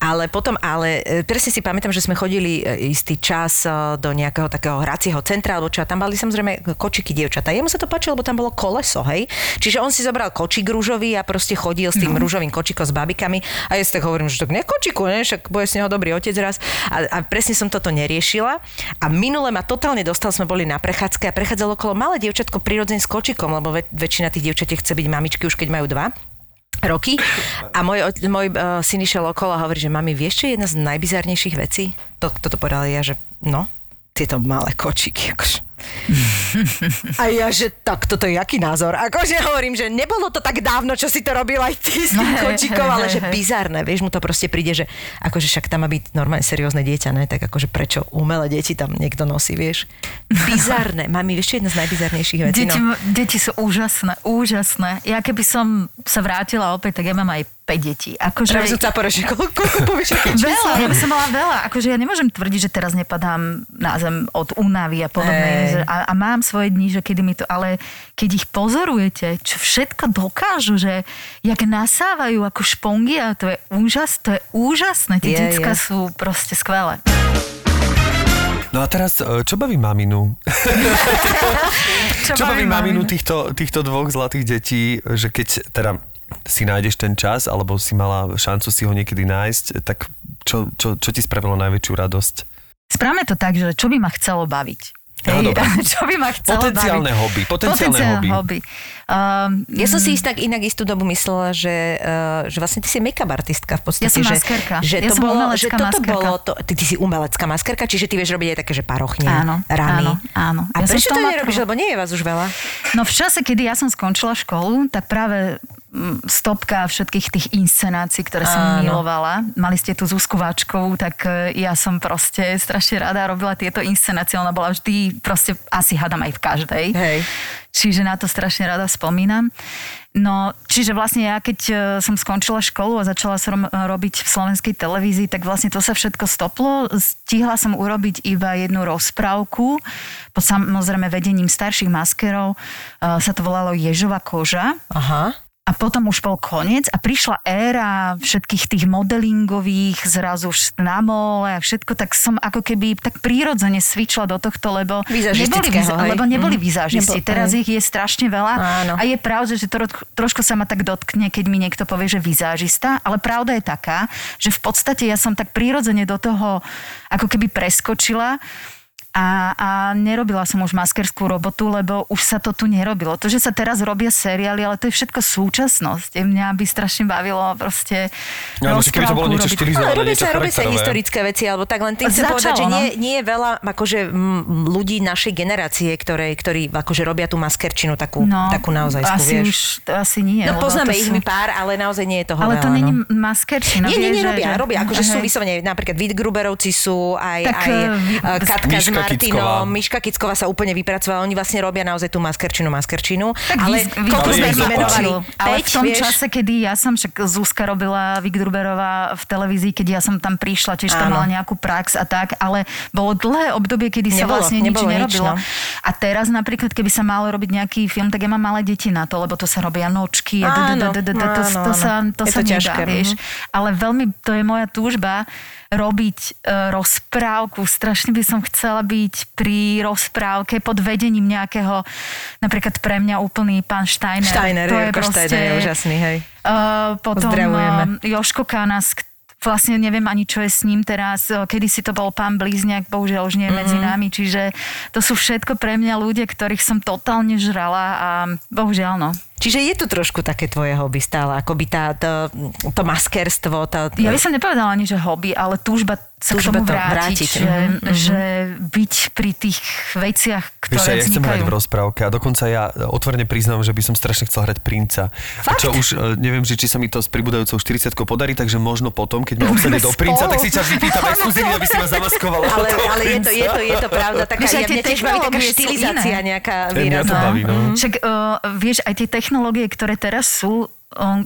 ale potom, ale e, presne si pamätám, že sme chodili e, istý čas e, do nejakého takého hracieho centra, alebo čo, a tam mali samozrejme kočiky dievčatá. Jemu sa to páčilo, lebo tam bolo koleso, hej. Čiže on si zobral kočík rúžový a proste chodil s tým no. rúžovým kočikom s babikami a ja si tak hovorím, že tak ne kočiku, ne, však bude z neho dobrý otec raz. A, a presne som toto neriešila. A minule ma totálne dostal, sme boli na prechádzke a prechádzalo okolo malé dievčatko prirodzene s kočikom, lebo väčšina tých dievčatiek chce byť mamičky už keď majú dva roky. A môj, môj uh, syn išiel okolo a hovorí, že mami, vieš, čo je jedna z najbizarnejších vecí? To, toto povedal ja, že no, tieto malé kočiky. Akože. A ja, že tak toto je jaký názor? Akože hovorím, že nebolo to tak dávno, čo si to robil aj ty s tým kočikom, ale že bizarné, vieš, mu to proste príde, že akože však tam má byť normálne seriózne dieťa, ne? Tak akože prečo umelé deti tam niekto nosí, vieš? Bizarné. Mami, vieš, čo jedna z najbizarnejších vecí? Deti, no. deti sú úžasné, úžasné. Ja keby som sa vrátila opäť, tak ja mám aj 5 detí. Akože... Práve som capora, že koľko, koľko povieš, Veľa, ja by som mala veľa. Akože ja nemôžem tvrdiť, že teraz nepadám na zem od únavy a podobne. Hey. A, a mám svoje dni, že kedy mi to... Ale keď ich pozorujete, čo všetko dokážu, že jak nasávajú ako špongy a to je úžas, to je úžasné. Tie je, je. sú proste skvelé. No a teraz, e, čo baví maminu? čo, čo baví maminu týchto, týchto dvoch zlatých detí, že keď teda si nájdeš ten čas, alebo si mala šancu si ho niekedy nájsť, tak čo, čo, čo ti spravilo najväčšiu radosť? Správame to tak, že čo by ma chcelo baviť. Hej, no, čo by ma chcelo Potenciálne baviť. hobby. Potenciálne, potenciálne hobby. hobby. Um, ja som si inak, inak istú dobu myslela, že, uh, že vlastne ty si make-up artistka v podstate. Ja som že, maskerka. Že ja to som bolo, že toto maskerka. bolo, to, ty, ty si umelecká maskerka, čiže ty vieš robiť aj také, že parochne, áno, rany. Áno, áno. A ja prečo to nerobíš, lebo nie je vás už veľa? No v čase, kedy ja som skončila školu, tak práve stopka všetkých tých inscenácií, ktoré som Áno. milovala. Mali ste tu Zuzku Váčkovú, tak e, ja som proste strašne rada robila tieto inscenácie. Ona bola vždy proste asi hadam aj v každej. Hej. Čiže na to strašne rada spomínam. No, čiže vlastne ja, keď e, som skončila školu a začala som robiť v slovenskej televízii, tak vlastne to sa všetko stoplo. Stihla som urobiť iba jednu rozprávku pod samozrejme vedením starších maskerov. E, sa to volalo Ježova koža. Aha. A potom už bol koniec a prišla éra všetkých tých modelingových, zrazu na mole a všetko, tak som ako keby tak prírodzene svičla do tohto, lebo neboli, lebo neboli mm. vizážisti. Nebol, Teraz ich je strašne veľa Áno. a je pravda, že to trošku sa ma tak dotkne, keď mi niekto povie, že vizážista, ale pravda je taká, že v podstate ja som tak prírodzene do toho ako keby preskočila a, a nerobila som už maskerskú robotu, lebo už sa to tu nerobilo. To, že sa teraz robia seriály, ale to je všetko súčasnosť. Mňa by strašne bavilo proste no, keby to bolo niečo štylizované, robia sa, robia sa historické veci, alebo tak len tým chcem povedať, že nie, nie je veľa akože, m, ľudí našej generácie, ktoré, ktorí akože robia tú maskerčinu takú, no, takú naozaj asi vieš. Už, to asi nie. No poznáme ich sú... mi pár, ale naozaj nie je toho Ale veľa, to nie není maskerčina. Nie, nie, nie, robia, že... robia. Akože sú vyslovene, napríklad Vidgruberovci sú, aj, tak, aj uh, Katka s Martinom, Miška Kicková sa úplne vypracovala. Oni vlastne robia naozaj tú maskerčinu, maskerčinu. Tak ale vy, koľko sme ich vymenovali? Ale v tom vieš? čase, kedy ja som, však Zuzka robila Vigdruberová v televízii, keď ja som tam prišla, tiež tam mala nejakú prax a tak, ale bolo dlhé obdobie, kedy sa Nebolo, vlastne nič nebolo nič, nerobilo. no. A teraz napríklad, keby sa malo robiť nejaký film, tak ja mám malé deti na to, lebo to sa robia nočky a to sa sa nedá, vieš. mhm. Ale veľmi, to je moja túžba, robiť e, rozprávku. Strašne by som chcela byť pri rozprávke pod vedením nejakého, napríklad pre mňa úplný pán Steiner. Steiner, to je Jirko proste, Steiner je úžasný, hej. Uh, potom Pozdravujeme. uh, Joško Kanas, vlastne neviem ani, čo je s ním teraz. Kedy si to bol pán Blízniak, bohužiaľ už nie je medzi Mhm. nami, čiže to sú všetko pre mňa ľudia, ktorých som totálne žrala a bohužiaľ no. Čiže je tu trošku také tvoje hobby stále, akoby tá, to, to maskerstvo. Tá, Ja by som nepovedala ani, že hobby, ale túžba sa Túžba k tomu to vrátiť, vrátiť. Že, Mhm, mhm. že byť pri tých veciach, ktoré ja chcem hrať v rozprávke a dokonca ja otvorene priznám, že by som strašne chcel hrať princa. Fakt? Čo už e, neviem, že či sa mi to s pribúdajúcou 40 podarí, takže možno potom, keď ma obsadí do princa, tak si ťa vypýtam exkluzívne, aby si ma zamaskovala. ale, ale je, to, je, to, je to pravda. Taká, aj ja, mňa tiež baví taká štilizácia nejaká Mňa to výrazná. baví, no. Však uh, vieš, aj tie technológie, ktoré teraz sú,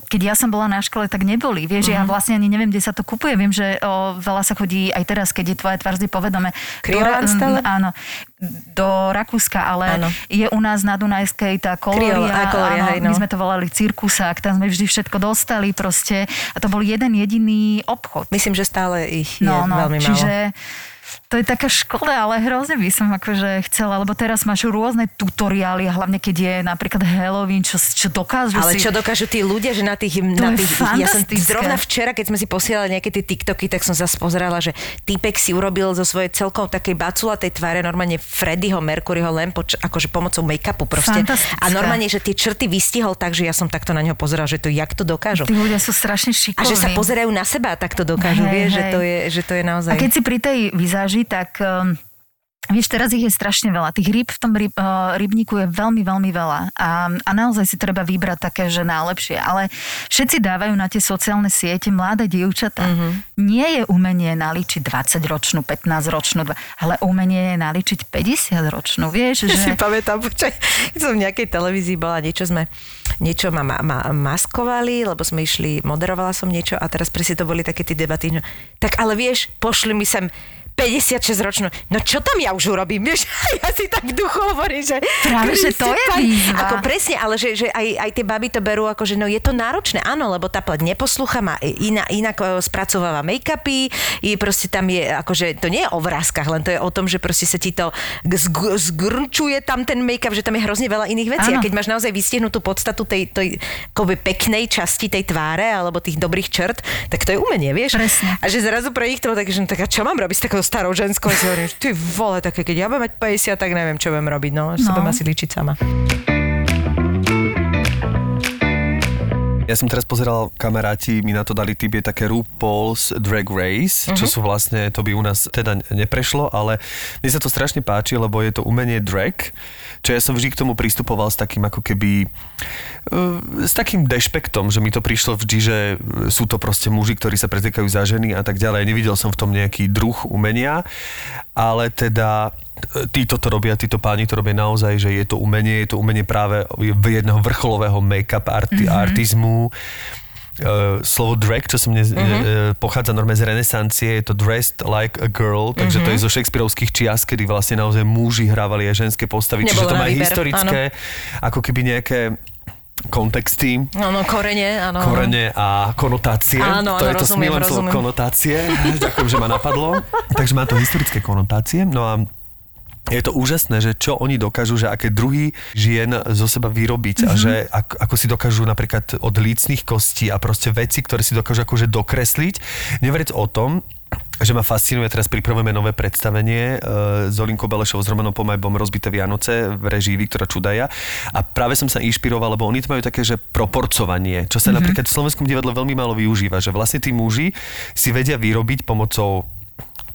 keď ja som bola na škole, tak neboli. Vieš, mm-hmm. ja vlastne ani neviem, kde sa to kupuje. Viem, že o, veľa sa chodí aj teraz, keď je tvoja tvár vždy povedome. stále? Áno, do Rakúska, ale áno. je u nás na Dunajskej tá kolória. kolória áno, hej, no. My sme to volali cirkusák, tam sme vždy všetko dostali proste. A to bol jeden jediný obchod. Myslím, že stále ich je no, no, veľmi málo. Čiže to je taká škoda, ale hrozne by som akože chcela, lebo teraz máš rôzne tutoriály, hlavne keď je napríklad Halloween, čo, čo dokážu Ale si... čo dokážu tí ľudia, že na tých... To na je tých ja som zrovna včera, keď sme si posielali nejaké tie TikToky, tak som zase pozerala, že týpek si urobil zo svojej celkom takej baculatej tváre normálne Freddyho Mercuryho len poč- akože pomocou make-upu proste. A normálne, že tie črty vystihol tak, že ja som takto na neho pozerala, že to jak to dokážu. Tí ľudia sú strašne A šikovní. že sa pozerajú na seba a tak to dokážu, Hej, vieš, že hej. to je, že to je naozaj... A keď si pri tej vizáži, tak um, Vieš, teraz ich je strašne veľa. Tých rýb v tom ryb, uh, rybníku je veľmi, veľmi veľa. A, a naozaj si treba vybrať také, že najlepšie. Ale všetci dávajú na tie sociálne siete mladé dievčatá. Mhm. Mm-hmm. Nie je umenie naličiť 20-ročnú, 15-ročnú, dva- ale umenie je naličiť 50-ročnú. Vieš, Ja si že... pamätám, počkaj, som v nejakej televízii bola, niečo sme, niečo ma, ma, ma maskovali, lebo sme išli, moderovala som niečo a teraz presne to boli také tie debaty, no, tak ale vieš, pošli mi sem 56 ročnú, no čo tam ja už urobím, vieš? Ja si tak v duchu hovorím, že... Práve, že to je výzva. Ako presne, ale že, že aj, aj tie baby to berú ako, že no je to náročné, áno, lebo tá pleť neposlucha, má iná, inak e, spracováva make-upy, je proste tam je, akože to nie je o vrázkach, len to je o tom, že proste sa ti to zg- zgrčuje tam ten make-up, že tam je hrozne veľa iných vecí. Áno. A keď máš naozaj vystihnutú podstatu tej, tej akoby peknej časti tej tváre alebo tých dobrých črt, tak to je umenie, vieš? Presne. A že zrazu pre nich to tak, že no, tak a čo mám robiť s takou starou ženskou? A si hovorím, ty vole, také, keď ja budem mať 50, tak neviem, čo budem robiť, no, že sa No. budem asi líčiť sama. Ja som teraz pozeral, kamaráti mi na to dali tip, je také RuPaul's Drag Race, čo sú vlastne, to by u nás teda neprešlo, ale mne sa to strašne páči, lebo je to umenie drag, čo ja som vždy k tomu pristupoval s takým ako keby, uh, s takým dešpektom, že mi to prišlo vždy, že sú to proste muži, ktorí sa pretekajú za ženy a tak ďalej. Nevidel som v tom nejaký druh umenia, ale teda e, títo to robia, títo páni to robia naozaj, že je to umenie, je to umenie práve jedného vrcholového make-up arti- mm-hmm. artizmu. Uh, slovo drag, čo som mne mm-hmm. uh, pochádza normálne z renesancie, je to dressed like a girl, takže mm-hmm. to je zo Shakespeareovských čias, kedy vlastne naozaj muži hrávali aj ženské postavy, čiže Nebolo to na má výber, historické, ako keby nejaké kontexty No, no, korene, áno. korene a konotácie. Áno, to áno, je to smielem slovo konotácie. Ďakujem, že ma napadlo. Takže má to historické konotácie. No a je to úžasné, že čo oni dokážu, že aké druhy žien zo seba vyrobiť mm-hmm. a že ako, ako si dokážu napríklad od lícnych kostí a proste veci, ktoré si dokážu akože dokresliť. Neveriac o tom, že ma fascinuje, teraz pripravujeme nové predstavenie uh, s Olinkou Belešovou s Romanom Pomajbom Rozbité Vianoce v režii Viktora Čudaja a práve som sa inšpiroval, lebo oni to majú také, že proporcovanie, čo sa mm-hmm. napríklad v slovenskom divadle veľmi málo využíva, že vlastne tí muži si vedia vyrobiť pomocou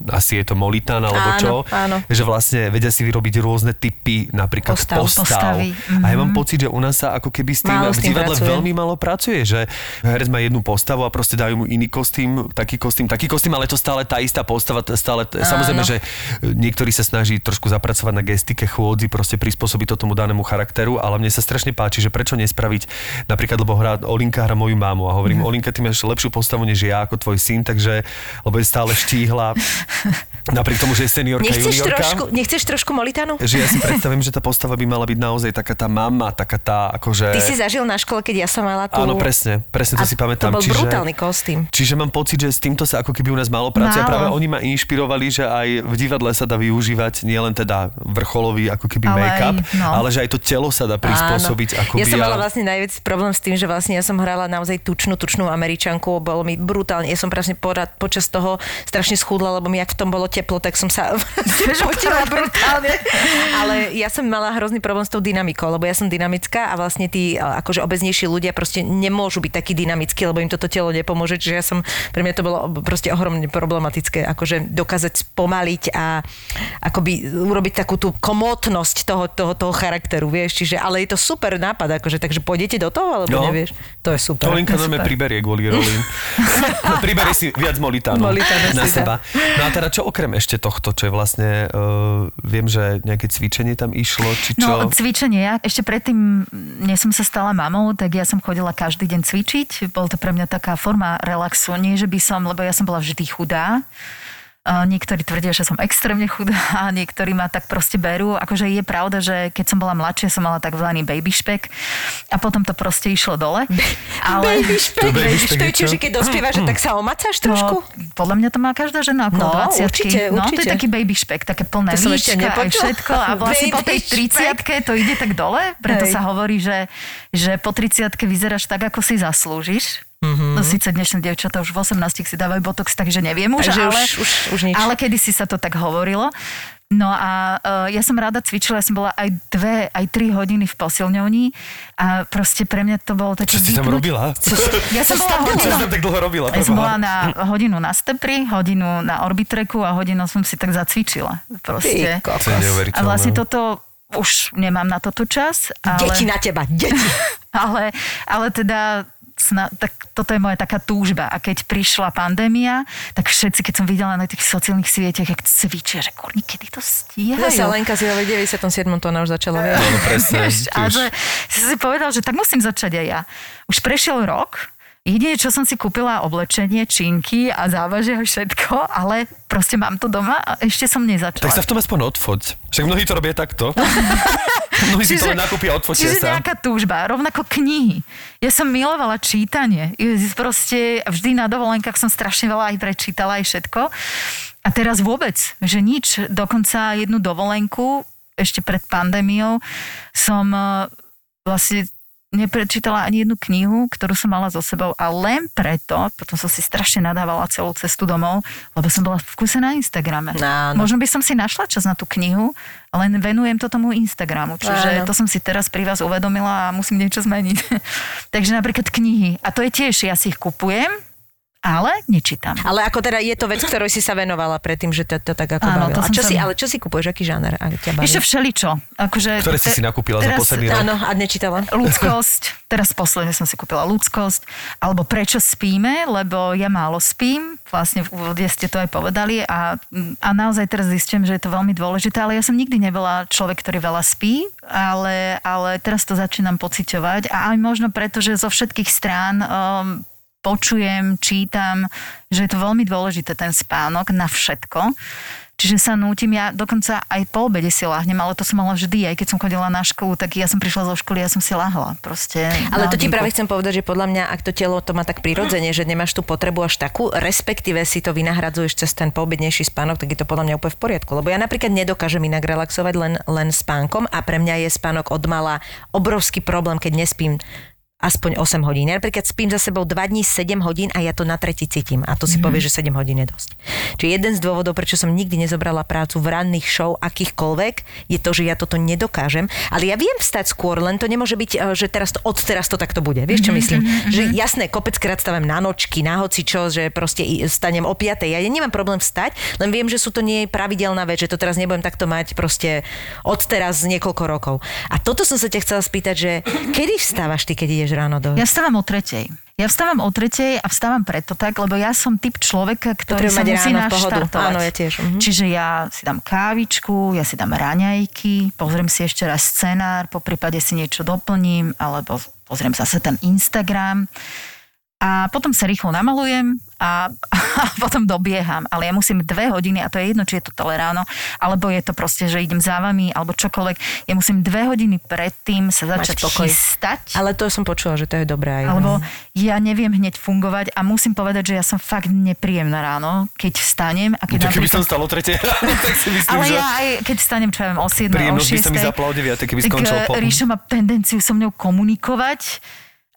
asi je to molitán alebo Áno, čo, áno. že vlastne vedia si vyrobiť rôzne typy napríklad Postav. postav. Postavy, A ja mám mhm. pocit, že u nás sa ako keby s tým Málo s v tým divadle pracuje. veľmi málo pracuje, že herec má jednu postavu a proste dajú mu iný kostým, taký kostým, taký kostým, ale to stále tá istá postava, stále, t- samozrejme, že niektorí sa snaží trošku zapracovať na gestike chôdzi, proste prispôsobiť to tomu danému charakteru, ale mne sa strašne páči, že prečo nespraviť, napríklad, lebo hrá, Olinka hra moju mámu a hovorím, Olinka, ty máš lepšiu postavu než ja ako tvoj syn, takže, lebo je stále štíhla, napriek tomu, že je seniorka, Nechceš juniorka. trošku, nechceš trošku molitanu? Že ja si predstavím, že tá postava by mala byť naozaj taká tá mama, taká tá akože... Ty si zažil na škole, keď ja som mala tú... Áno, presne, presne to A si pamätám. To bol čiže, brutálny kostým. Čiže mám pocit, že s týmto sa ako keby u nás málo pracuje. Málo. Práve oni ma inšpirovali, že aj v divadle sa dá využívať nielen teda vrcholový ako keby Ale make-up, aj, no. ale že aj to telo sa dá prispôsobiť. Áno. Akoby ja som a- mala vlastne najviac problém s tým, že vlastne ja som hrala naozaj tučnú, tučnú američanku, bolo mi brutálne. Ja som presne počas toho strašne schudla, lebo mi jak v tom bolo teplo, tak som sa potila brutálne. Ale ja som mala hrozný problém s tou dynamikou, lebo ja som dynamická a vlastne tí a, akože obeznejší ľudia proste nemôžu byť takí dynamickí, lebo im toto telo nepomôže. Čiže ja som, pre mňa to bolo proste ohromne problematické, akože dokázať spomaliť a akoby urobiť takú tú komotnosť toho, toho, toho charakteru, vieš. Čiže, ale je to super nápad, akože, takže pôjdete do toho, alebo No. nevieš? To je super. Olinka To je normálne super. priberie kvôli roli. priberie si viac molitánu Molitánu na seba. No No a teda čo okrem ešte tohto, čo je vlastne, uh, viem, že nejaké cvičenie tam išlo, či čo? No, cvičenie. Ja ešte predtým, než som sa stala mamou, tak ja som chodila každý deň cvičiť. Bol to pre mňa taká forma relaxu. Nie, že by som, lebo ja som bola vždy chudá. Niektorí tvrdia, že som extrémne chudá a niektorí ma tak proste berú. Akože je pravda, že keď som bola mladšia, som mala takzvaný baby špek a potom to proste išlo dole. Ale... Baby špek, To baby špek to je čiže keď dospievaš, že tak sa omacáš trošku? To, podľa mňa to má každá žena okolo No, 20 určite, No, to je určite. taký baby špek, také plné To víčka aj všetko a vlastne po tej Baby špek. 30 to ide tak dole, preto Hej. sa hovorí, že, že po 30 vyzeráš tak, ako si zaslúžiš. Mhm. Mm-hmm. No síce dnešné dievčatá už v 18 si dávajú botox, takže neviem už, Takže už- ale, už- už nič. ale kedy si sa to tak hovorilo. No a uh, ja som rada cvičila, ja som bola aj dve, aj tri hodiny v posilňovni a proste pre mňa to bolo také Čo si tam robila? Ja som bola hodinu, tam tak dlho robila? ja som bola na hodinu na stepri, hodinu na orbitreku a hodinu som si tak zacvičila. Proste. A vlastne toto už nemám na toto čas. Ale, Deti na teba, deti. ale, ale teda sna, tak toto je moja taká túžba. A keď prišla pandémia, tak všetci, keď som videla na tých sociálnych sieťach, jak cvičia, že kurní, kedy to stíhajú. Zase Lenka si v 97. to ona už začala viac. No, presne. Vieš, už- že si si povedal, že tak musím začať aj ja. Už prešiel rok, Jedine, čo som si kúpila, oblečenie, činky a závažie a všetko, ale proste mám to doma a ešte som nezačala. Tak sa v tom aspoň odfoť. Však mnohí to robia takto. mnohí si to len nakúpia a odfotia čiže sa. nejaká túžba, rovnako knihy. Ja som milovala čítanie. Proste vždy na dovolenkách som strašne veľa aj prečítala, aj všetko. A teraz vôbec, že nič. Dokonca jednu dovolenku, ešte pred pandémiou, som eh, vlastne neprečítala ani jednu knihu, ktorú som mala so sebou a len preto, potom som si strašne nadávala celú cestu domov, lebo som bola v kuse na Instagrame. Áno. Možno by som si našla čas na tú knihu, len venujem to tomu Instagramu. Čiže Áno. to som si teraz pri vás uvedomila a musím niečo zmeniť. Takže napríklad knihy. A to je tiež, ja si ich kupujem, ale nečítam. Ale ako teda je to vec, ktorej si sa venovala predtým, že to, to tak ako Áno, bavilo. to A čo si, ale čo si kupuješ, aký žáner a ťa baví? Ešte všeličo. Akože, Ktoré si si nakúpila za teraz- posledný rok? Áno, a nečítala. ľudskosť, teraz posledne som si kúpila ľudskosť, alebo prečo spíme, lebo ja málo spím, vlastne v úvode ste to aj povedali a, a naozaj teraz zistím, že je to veľmi dôležité, ale ja som nikdy nebola človek, ktorý veľa spí, ale, ale teraz to začínam pociťovať a aj možno preto, že zo všetkých strán um, počujem, čítam, že je to veľmi dôležité ten spánok na všetko. Čiže sa nútim, ja dokonca aj po obede si láhnem, ale to som mala vždy, aj keď som chodila na školu, tak ja som prišla zo školy, ja som si lahla proste. Ale to ti práve chcem povedať, že podľa mňa, ak to telo to má tak prirodzene, že nemáš tú potrebu až takú, respektíve si to vynahradzuješ cez ten poobednejší spánok, tak je to podľa mňa úplne v poriadku. Lebo ja napríklad nedokážem inak relaxovať len, len spánkom a pre mňa je spánok od mala obrovský problém, keď nespím aspoň 8 hodín. Ja napríklad spím za sebou 2 dní 7 hodín a ja to na tretí cítim. A to si mm-hmm. povie, že 7 hodín je dosť. Čiže jeden z dôvodov, prečo som nikdy nezobrala prácu v ranných show akýchkoľvek, je to, že ja toto nedokážem. Ale ja viem vstať skôr, len to nemôže byť, eh, že teraz to, od teraz to takto bude. Vieš, čo myslím? Že jasné, kopec krát stavím na nočky, na hoci čo, že proste stanem o 5. Ja nemám problém vstať, len viem, že sú to nie pravidelná vec, že to teraz nebudem takto mať proste od teraz niekoľko rokov. A toto som sa ťa chcela spýtať, že kedy vstávaš ty, keď ideš ráno do... Ja vstávam o tretej. Ja vstávam o tretej a vstávam preto tak, lebo ja som typ človeka, ktorý Potrebujem sa musí naštartovať. Áno, ja tiež, mhm. Čiže ja si dám kávičku, ja si dám raňajky, pozriem si ešte raz scenár, po prípade si niečo doplním, alebo pozriem zase ten Instagram a potom sa rýchlo namalujem a, a potom dobieham. Ale ja musím dve hodiny, a to je jedno, či je to tele ráno, alebo je to proste, že idem za vami, alebo čokoľvek. Ja musím dve hodiny predtým sa začať chystať. Ale to som počula, že to je dobré aj. Alebo ja neviem hneď fungovať a musím povedať, že ja som fakt nepríjemná ráno, keď vstanem a keď Tak keby som napríklad... stal o tretej ráno, tak si myslím, Ale že ja aj keď vstanem, čo ja viem, o 7, o príjemnosť by 6, sa mi zapla o 9, keby skončil eh, po... Ríša má tendenciu so mnou komunikovať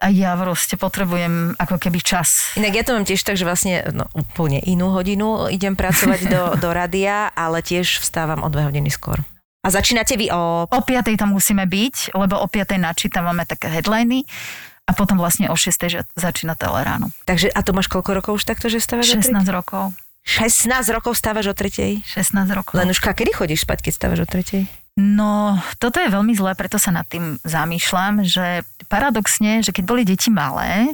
a ja proste potrebujem ako keby čas. Inak ja to mám tiež tak, že vlastne no, úplne inú hodinu idem pracovať do, do radia, ale tiež vstávam o dve hodiny skôr. A začínate vy o... O 5 tam musíme byť, lebo o 5 načítavame také headliny a potom vlastne o 6 že začína tele ráno. Takže, a to máš koľko rokov už takto, že stávaš o 16 tretej? rokov. 16 rokov stávaš o tretej? 16 rokov. Lenuška, kedy chodíš spať, keď stávaš o tretej? No, toto je veľmi zlé, preto sa nad tým zamýšľam, že paradoxne, že keď boli deti malé,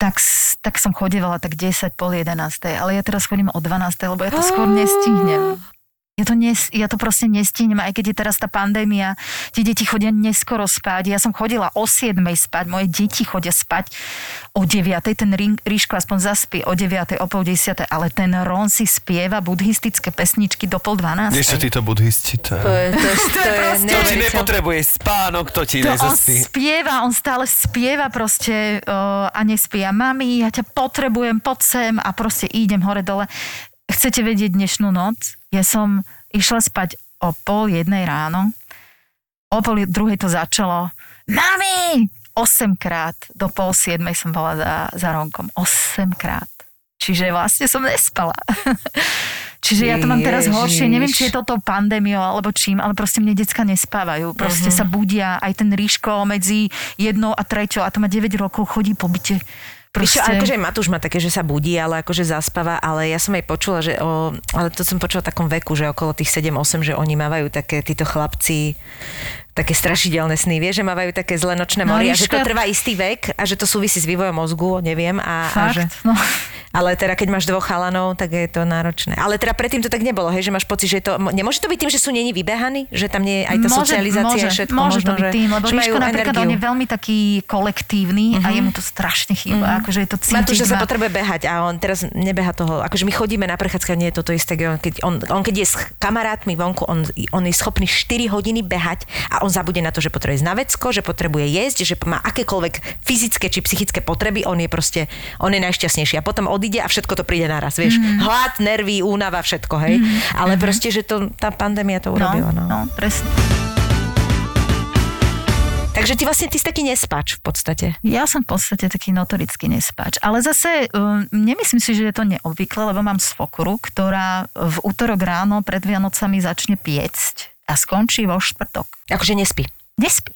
tak, tak som chodievala tak 10, pol 11, ale ja teraz chodím o 12, lebo ja to skôr nestihnem. Ja to, nes, ja to proste nestihnem, aj keď je teraz tá pandémia, tie deti chodia neskoro spať. Ja som chodila o 7 spať, moje deti chodia spať o 9, ten Rí- Ríško aspoň zaspí o 9, o pol 10, ale ten Ron si spieva buddhistické pesničky do pol 12. Vieš čo, títo buddhisti, to To je... to, je- to je To ti nepotrebuje spánok, to ti To on nezaspí. spieva, on stále spieva proste uh, a nespí. A mami, ja ťa potrebujem, poď sem a proste idem hore dole. Chcete vedieť dnešnú noc? Ja som išla spať o pol jednej ráno. O pol druhej to začalo. Mami! 8 krát do pol siedmej som bola za, za Ronkom. 8 krát. Čiže vlastne som nespala. Čiže ja to mám teraz horšie. Neviem, či je to tou pandémiou alebo čím, ale proste mne decka nespávajú. Proste sa budia. Aj ten Ríško medzi jednou a treťou a to má 9 rokov, chodí po byte. Víš čo, Proste... akože Matúš má také, že sa budí, ale akože zaspáva, ale ja som aj počula, že o, ale to som počula v takom veku, že okolo tých 7-8, že oni mávajú také, títo chlapci, také strašidelné sny, vieš, že mávajú také zlé nočné No, a že to trvá istý vek a že to súvisí s vývojom mozgu, neviem. A, a Fakt? že, No. ale teda keď máš dvoch chalanov, tak je to náročné. Ale teda predtým to tak nebolo, hej, že máš pocit, že to, nemôže to byť tým, že sú není vybehaní, že tam nie je aj tá socializácia, môže, všetko môže možno, to byť že, tým, lebo že napríklad on je veľmi taký kolektívny a jemu to strašne chýba. Akože je to cítiť. Matúš sa má- potrebuje behať a on teraz nebeha toho. Akože my chodíme na prechádzka, nie je toto isté. On keď, on, on keď je s kamarátmi vonku, on, on je schopný 4 hodiny behať a on zabude na to, že potrebuje ísť na vecko, že potrebuje jesť, že má akékoľvek fyzické či psychické potreby, on je proste, on je najšťastnejší. A potom odíde a všetko to príde naraz, vieš. Mhm. Hlad, nervy, únava, všetko, hej. Ale proste, že to, tá pandémia to urobila. No, no, no, presne. Takže ty vlastne ty si taký nespač v podstate. Ja som v podstate taký notorický nespáč. Ale zase um, nemyslím si, že je to neobvyklé, lebo mám svokru, ktorá v útorok ráno pred Vianocami začne piecť a skončí vo štvrtok. Akože nespí. Nespí.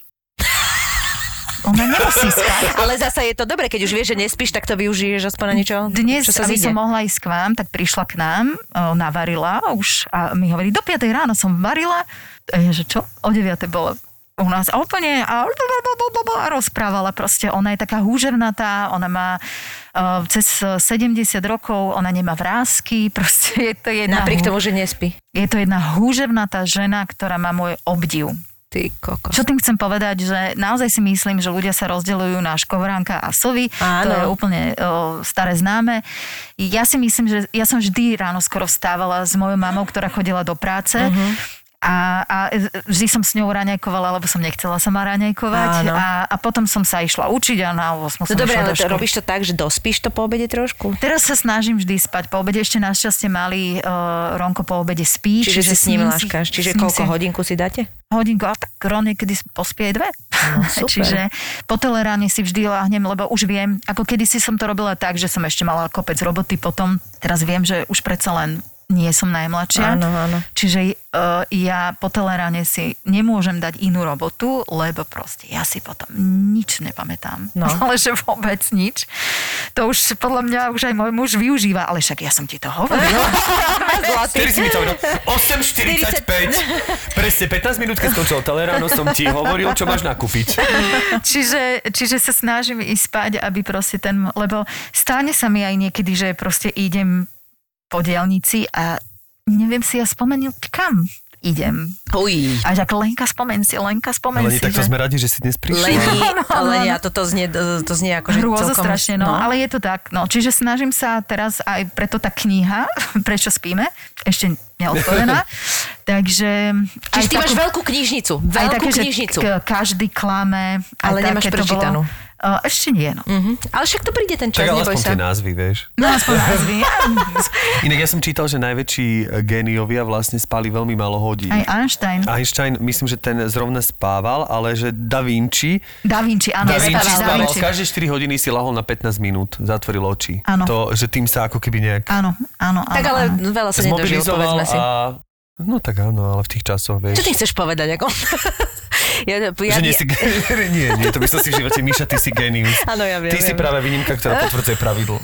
Ona nemusí spať. Ale zasa je to dobre, keď už vieš, že nespíš, tak to využiješ aspoň na niečo, Dnes, čo sa aby zíde. som mohla ísť k vám, tak prišla k nám, navarila už a mi hovorí, do 5 ráno som varila. A ja, že čo? O 9 bolo u nás a úplne a, a rozprávala proste. Ona je taká húževnatá, ona má uh, cez 70 rokov, ona nemá vrázky, proste je to jedna, Napriek tomu, že nespí. je to jedna húževnatá žena, ktorá má môj obdiv. Ty kokos. Čo tým chcem povedať, že naozaj si myslím, že ľudia sa rozdeľujú na škovránka a sovy. Áno. To je úplne o, staré známe. Ja si myslím, že ja som vždy ráno skoro vstávala s mojou mamou, ktorá chodila do práce. Mhm. A, a vždy som s ňou raňajkovala, lebo som nechcela sa ma raňajkovať. A, a potom som sa išla učiť a na 8 No som dobre, išla ale do školy. robíš to tak, že dospíš to po obede trošku? Teraz sa snažím vždy spať. Po obede ešte našťastie mali uh, Ronko po obede spí. Čiže, si s ním láškaš. Čiže koľko si- hodinku si dáte? hodinku, a tak Ron niekedy pospie dve. No, super. Čiže po teleráne si vždy láhnem, lebo už viem, ako kedysi som to robila tak, že som ešte mala kopec roboty potom, teraz viem, že už predsa len nie som najmladšia. Áno, áno. Čiže uh, ja po teleráne si nemôžem dať inú robotu, lebo proste ja si potom nič nepamätám. No. Ale že vôbec nič. To už podľa mňa už aj môj muž využíva, ale však ja som ti to hovorila. Vtedy si mi to hovoril. 8.45. Presne 15 minút, keď skončil teleráno, som ti hovoril, čo máš nakúpiť. čiže, čiže sa snažím ísť spať, aby proste ten, lebo stane sa mi aj niekedy, že proste idem po dielnici a neviem si ja spomenúť kam idem. Uj. A tak Lenka spomen si, Lenka spomen Ale nie, si, tak to že... sme radi, že si dnes prišla. Ale áno. ja toto znie, to znie ako, že Hrôzo celkom... strašne, no, ale je to tak. No, čiže snažím sa teraz aj preto tá kniha, prečo spíme, ešte neotvorená. Takže... Čiže aj ty máš takú- veľkú knižnicu. aj Veľkú také, že knižnicu. k- každý klame. aj Ale nemáš také bolo. prečítanú. Uh, ešte nie, no. Mhm. Ale však to príde ten čas, Tak neboj sa. tie názvy, vieš. No aspoň názvy. Inak ja som čítal, že najväčší e, géniovia vlastne spali veľmi málo hodín. Aj Einstein. Einstein, myslím, že ten zrovna spával, ale že Da Vinci, Da Vinci, áno. da Vinci Da spával, Vinci. každé 4 hodiny si lahol na 15 minút, zatvoril oči. Áno. To, že tým sa ako keby nejak Áno, áno, áno. Tak ale áno. veľa sa nedožil, povedzme si. a... No tak áno, ale v tých časoch, vieš. Čo ty chceš povedať? Ako? ja, ja, Že nie si... nie, nie, to by som si v živote... Míša, ty si genius. Áno, ja viem, Ty si viem. práve výnimka, ktorá potvrdzuje pravidlo.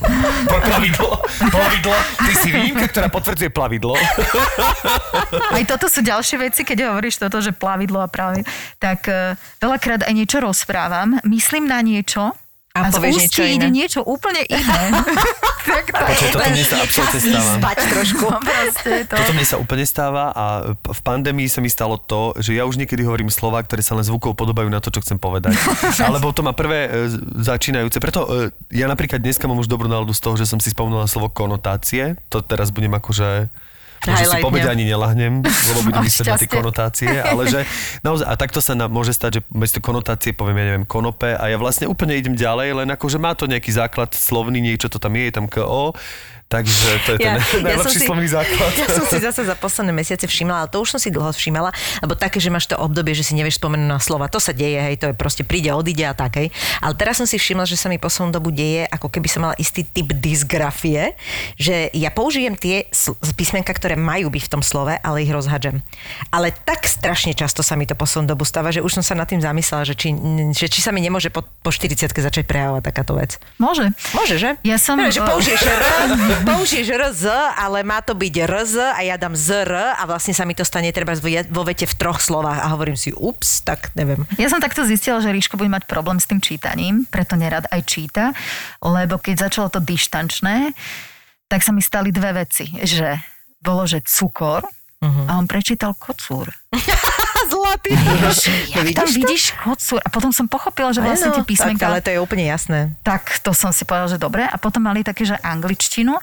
Pra- Pravidlo, plavidlo. Ty si výnimka, ktorá potvrdzuje plavidlo. Aj toto sú ďalšie veci, keď hovoríš toto, že plavidlo a práve, tak uh, veľakrát aj niečo rozprávam, myslím na niečo A, A z povieš ústí niečo ide niečo úplne iné. tak to Počkaj, toto mne sa absolútne stáva. spať trošku. No, proste to. Toto mne sa úplne stáva a v pandémii sa mi stalo to, že ja už niekedy hovorím slova, ktoré sa len zvukov podobajú na to, čo chcem povedať. Alebo to má prvé e, z- začínajúce. Preto e, ja napríklad dneska mám už dobrú náladu z toho, že som si spomenula slovo konotácie. To teraz budem akože... Môže si dňa. ani nelahnem, lebo budem myslieť na tie konotácie, ale že naozaj, a takto sa na, môže stať, že bez tej konotácie poviem, ja neviem, konope a ja vlastne úplne idem ďalej, len akože má to nejaký základ slovný, niečo to tam je, je tam KO, takže to je ten najlepší slovný základ. Ja som si zase za posledné mesiace všimla, ale to už som si dlho všimala, lebo také, že máš to obdobie, že si nevieš spomenúť na slova, to sa deje, hej, to je proste príde, odíde a tak, hej. Ale teraz som si všimla, že sa mi poslednú dobu deje, ako keby som mala istý typ dysgrafie, že ja použijem tie sl- písmenka, ktoré majú byť v tom slove, ale ich rozhadžem. Ale tak strašne často sa mi to poslednú dobu stáva, že už som sa nad tým zamyslela, že či, že či sa mi nemôže po, po 40 začať prejavovať takáto vec. Môže. Môže, že? Ja som, Že eh, použiješ použiješ RZ, ale má to byť RZ a ja dám ZR a vlastne sa mi to stane treba vo vete v troch slovách a hovorím si ups, tak neviem. Ja som takto zistila, že Ríško bude mať problém s tým čítaním, preto nerad aj číta, lebo keď začalo to dištančné, tak sa mi stali dve veci, že bolo, že cukor Mhm. a on prečítal kocúr. A zlatý. Jak tam vidíš kocúr? A potom som pochopila, že vlastne tie písmenka... Tak, ale to je úplne jasné. Tak to som si povedala, že dobre. A potom mali také, že angličtinu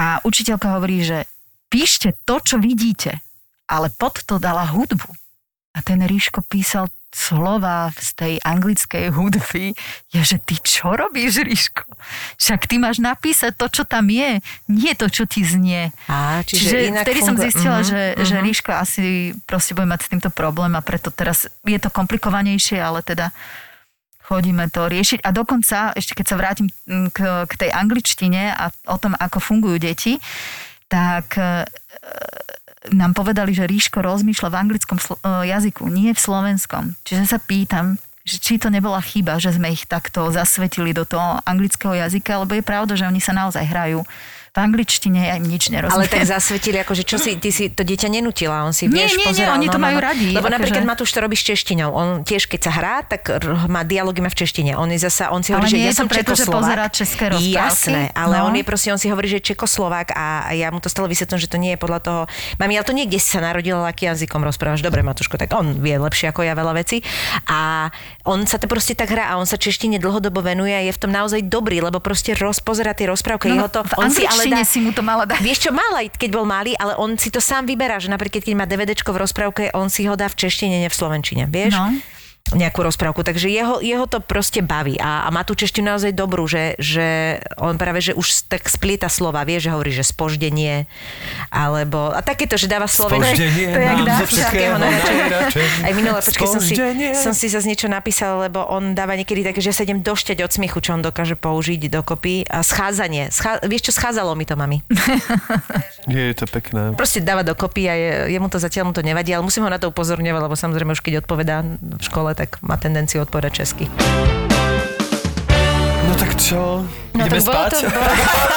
a učiteľka hovorí, že píšte to, čo vidíte, ale pod to dala hudbu. A ten Ríško písal slova z tej anglickej hudby. Ja, že ty čo robíš, Ríško? Však ty máš napísať to, čo tam je, nie to, čo ti znie. Á, čiže Čiže inak vtedy som zistila, Mhm, že, že mhm. Ríško asi proste bude mať s týmto problém a preto teraz je to komplikovanejšie, ale teda chodíme to riešiť. A dokonca, ešte keď sa vrátim k, k tej angličtine a o tom, ako fungujú deti, tak e, nám povedali, že Ríško rozmýšľa v anglickom slo- e, jazyku, nie v slovenskom. Čiže sa pýtam, že či to nebola chyba, že sme ich takto zasvetili do toho anglického jazyka, lebo je pravda, že oni sa naozaj hrajú v angličtine, ja im nič Ale nerozumiem. tak zasvetili, akože čo si, ty si to dieťa nenutila, on si Nie, vieš, nie, nie, pozeral, oni to majú radi, Lebo akože- napríklad Matúš to robí s češtinou, on tiež keď sa hrá, tak má dialógy má v češtine, on je zasa, on si Ale hovorí, že nie ja som preto, že Čekoslovák. pozerá české rozprávky? Jasné, ale No. on je proste, on si hovorí, že je Čekoslovák a ja mu to stále vysvetlím, že to nie je podľa toho, mami, ale to nie, kde si sa narodila, aký jazykom rozprávaš. Dobre, Matúško, tak on vie lepšie ako ja veľa vecí. A on sa to proste tak hrá a on sa češtine dlhodobo venuje a je v tom naozaj dobrý, lebo proste rozpozerá tie rozprávky. No, jeho to, on si ale angličtine dá, si mu to mala dať. Vieš čo, mal aj keď bol malý, ale on si to sám vyberá, že napríklad keď má DVDčko v rozprávke, on si ho dá v češtine, ne v slovenčine, vieš? No. Nejakú rozprávku. Takže jeho, jeho to proste baví a, a má tú češtinu naozaj dobrú, že, že on práve, že už tak splieta slova, vie, že hovorí, že spoždenie, alebo, a takéto, že dáva slovenčine. Spoždenie to je dá, zo všetkého najradšej. Aj minule, počkej, som si, som si zase niečo napísal, lebo on dáva niekedy také, že sa idem došťať od smiechu, čo on dokáže použiť dokopy. A schádzanie. Schá, vieš čo, schádzalo mi to, mami. Je to pekné. Proste dáva dokopy a je, jemu to zatiaľ mu to nevadí, ale musím ho na to upozorňovať, lebo samozrejme už keď odpovedá v škole, tak má tendenciu odpovedať česky. Tak čo? No, Ideme tak bolo spať? to, bolo,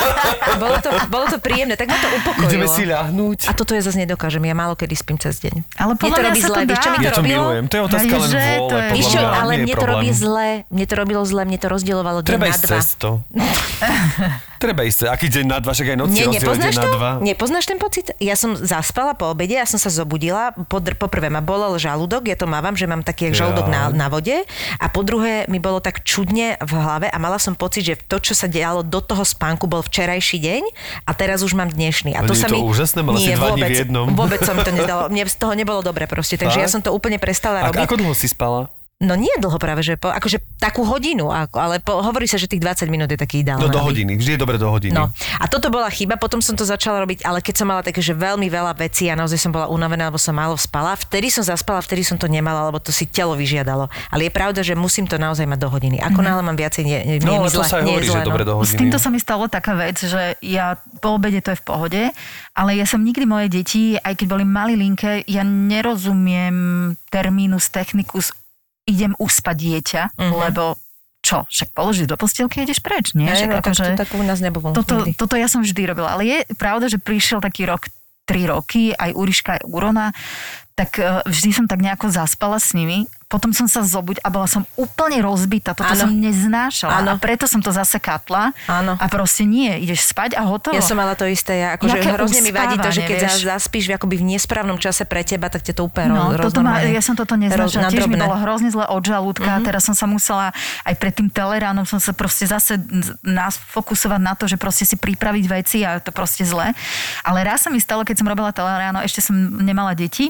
bolo, to, bolo to príjemné, tak ma to upokojilo. Ideme si ľahnúť? A toto ja zase nedokážem, ja málo kedy spím cez deň. Ale Mne podľa to mňa robí sa to zle, vieš, čo dá. mi to Ja to robilo? milujem. To je otázka len to vôle, je- Víš čo, mňa. ale mne to robí zle, mne to robilo zle, mne to rozdielovalo deň Treba na ísť dva. cez to. Treba ísť. Aký deň na dva, však aj noci Nie, rozdiel nepoznáš deň na to? dva. Nepoznáš ten pocit? Ja som zaspala po obede, ja som sa zobudila. Po, po prvé ma bolel žalúdok, ja to mávam, že mám taký žalúdok na, na vode. A po druhé mi bolo tak čudne v hlave a mala som pocit, že to, čo sa dialo do toho spánku, bol včerajší deň a teraz už mám dnešný. A to nie sa je to mi... úžasné? Mala si Nie, dva dní v vôbec, jednom. Vôbec sa mi to nezdalo. Mne z toho nebolo dobre proste, takže Fakt? ja som to úplne prestala A, robiť. ako dlho si spala? No nie dlho práve, že po, akože takú hodinu, ale po, hovorí sa, že tých 20 minút je taký ideálny. No do hodiny. Vždy je dobre do hodiny. No a toto bola chyba, potom som to začala robiť, ale keď som mala také, že veľmi veľa vecí a naozaj som bola unavená, lebo som málo spala, vtedy som zaspala, vtedy som to nemala, lebo to si telo vyžiadalo. Ale je pravda, že musím to naozaj mať do hodiny. Ako náhle mám viacej, nie, nie, No nie, zle, sa nie hovorí, zle, že no. dobre do S hodiny. týmto sa mi stalo taká vec, že ja po obede to je v pohode, ale ja som nikdy moje deti, aj keď boli malilinké, ja nerozumiem terminus technicus idem uspať dieťa, Mhm. lebo čo, však položíš do postielky a ideš preč, nie? Však no, tak, akože- to, tak u nás nebolo. toto, nikdy. toto ja som vždy robila, ale je pravda, že prišiel taký rok, tri roky, aj Uriška, aj Urona, tak eh, vždy som tak nejako zaspala s nimi. Potom som sa zobuď a bola som úplne rozbitá. Toto Áno. som neznášala. Áno. A preto som to zase katla. Áno. A proste nie, ideš spať a hotovo. Ja som mala to isté, ja, akože hrozne mi vadí to, že keď za- zaspíš akoby v nesprávnom čase pre teba, tak ťa to úplne No, roz, toto ma, ja som toto neznášala. roz- Tiež mi bolo hrozne zle od žalúdka. Mm-hmm. Teraz som sa musela, aj pred tým teleránom som sa proste zase nás fokusovať na to, že proste si pripraviť veci a to proste zle. Ale raz sa mi stalo, keď som robila teleráno, ešte som nemala deti,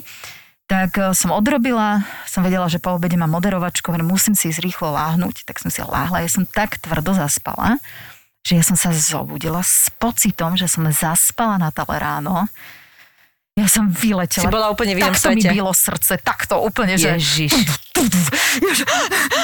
tak e, som odrobila, som vedela, že po obede mám moderovačku, musím si ísť rýchlo láhnuť, tak som si láhla. Ja som tak tvrdo zaspala, že ja som sa zobudila s pocitom, že som zaspala na teleráno. Ja som vyletela. Si bola úplne v inom Takto mi svete. bylo srdce, takto úplne, že... Ježiš,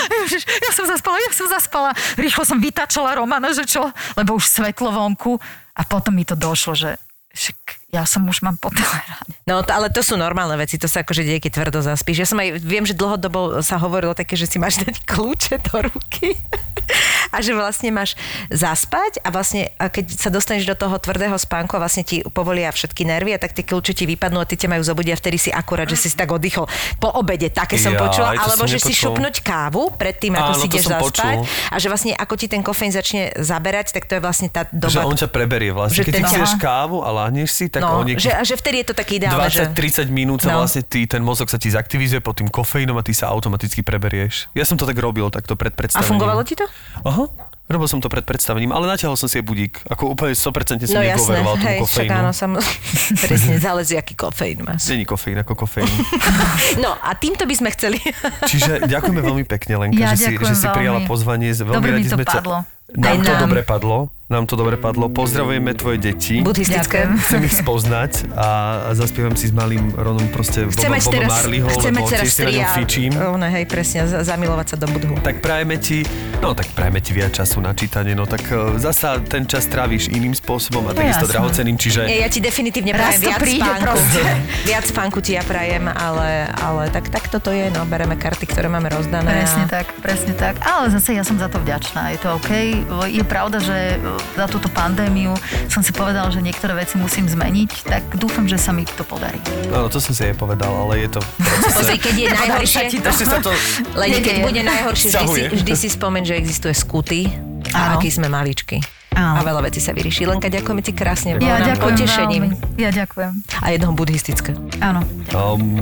Ježiš, ja som zaspala, ja som zaspala. Rýchlo som vytačala Romana, že čo, lebo už svetlo vonku. A potom mi to došlo, že však ja som už mám po teleráne. No, to, ale to sú normálne veci, to sa akože deje, keď tvrdo zaspíš. Ja som aj, viem, že dlhodobo sa hovorilo také, že si máš dať kľúče do ruky a že vlastne máš zaspať a vlastne a keď sa dostaneš do toho tvrdého spánku a vlastne ti povolia všetky nervy a tak tie kľúče ti vypadnú a ty ťa majú zobudiť a vtedy si akurát, že si si tak oddychol po obede, také som Jaj, počula, alebo som že si šupnúť kávu pred tým, ako Áno, si ideš zaspať počul. a že vlastne ako ti ten kofeín začne zaberať, tak to je vlastne tá doba. Že on ťa preberie vlastne. Že Keď ten ty ťa- kávu a láhneš si, tak no, o že, a že vtedy je to také ideálne, že... 20-30 minút sa No. vlastne ty, ten mozog sa ti zaktivizuje pod tým kofeínom a ty sa automaticky preberieš. Ja som to tak robil, takto pred A predstavením. fungovalo ti to? Aha. Robil som to pred predstavením, ale natiahol som si aj budík. Ako úplne 100% som No jasné, nedôveroval tomu kofeínu. áno, sam... presne, záleží, aký kofeín máš. Není kofeín ako kofeín. No a týmto by sme chceli. Čiže ďakujeme veľmi pekne, Lenka, Ja že, si, že si prijala pozvanie. Veľmi Dobre mi to sme padlo. Nám Aj to nám. dobre padlo. Nám to dobre padlo. Pozdravujeme tvoje deti. Buddhistické. Chcem ich spoznať a, a zaspievam si s malým Ronom proste Chceme Boba, Boba teraz, Marleyho, chceme lebo teraz tiež si na ňom tria. fičím. Ono, hej, presne, za- zamilovať sa do budhu. Tak prajeme ti, no tak prajeme ti viac času na čítanie, no tak e, zasa ten čas tráviš iným spôsobom a No takisto jasné. drahoceným, čiže Nie, ja ti definitívne prajem viac príde spánku. proste. viac spánku ti ja prajem, ale, ale tak, tak toto je, no, bereme karty, ktoré máme rozdané. Presne a... tak, presne tak. Ale zase ja som za to vďačná. Je to OK. Je pravda, že za túto pandémiu som si povedal, že niektoré veci musím zmeniť, tak dúfam, že sa mi to podarí. Áno, to som si aj povedal, ale je to. Pozri, keď je najhoršie, to. To... Len keď bude najhoršie, vždy si, vždy si spomeň, že existuje skuty a aký sme maličky. Áno. A veľa vecí sa vyrieši. Lenka, ďakujeme ti krásne. Bolo Ja nám ďakujem potešením. veľmi. Ja ďakujem. A jedno buddhistické. Áno. Um,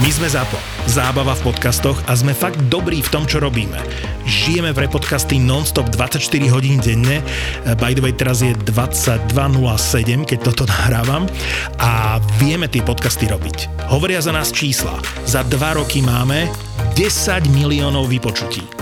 My sme ZAPO. Zábava v podcastoch a sme fakt dobrí v tom, čo robíme. Žijeme pre podcasty non-stop 24 hodín denne. Eh, By the way, teraz je 22.07, keď toto nahrávam. A vieme tie podcasty robiť. Hovoria za nás čísla. Za dva roky máme 10 miliónov vypočutí.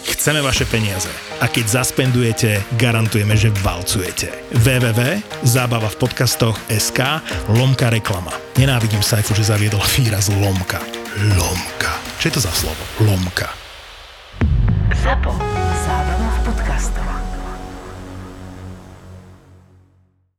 chceme vaše peniaze. A keď zaspendujete, garantujeme, že valcujete. www.zábava v podcastoch SK lomka reklama. Nenávidím Saifu, že zaviedol výraz lomka. Lomka. Čo je to za slovo? Lomka. Zapo.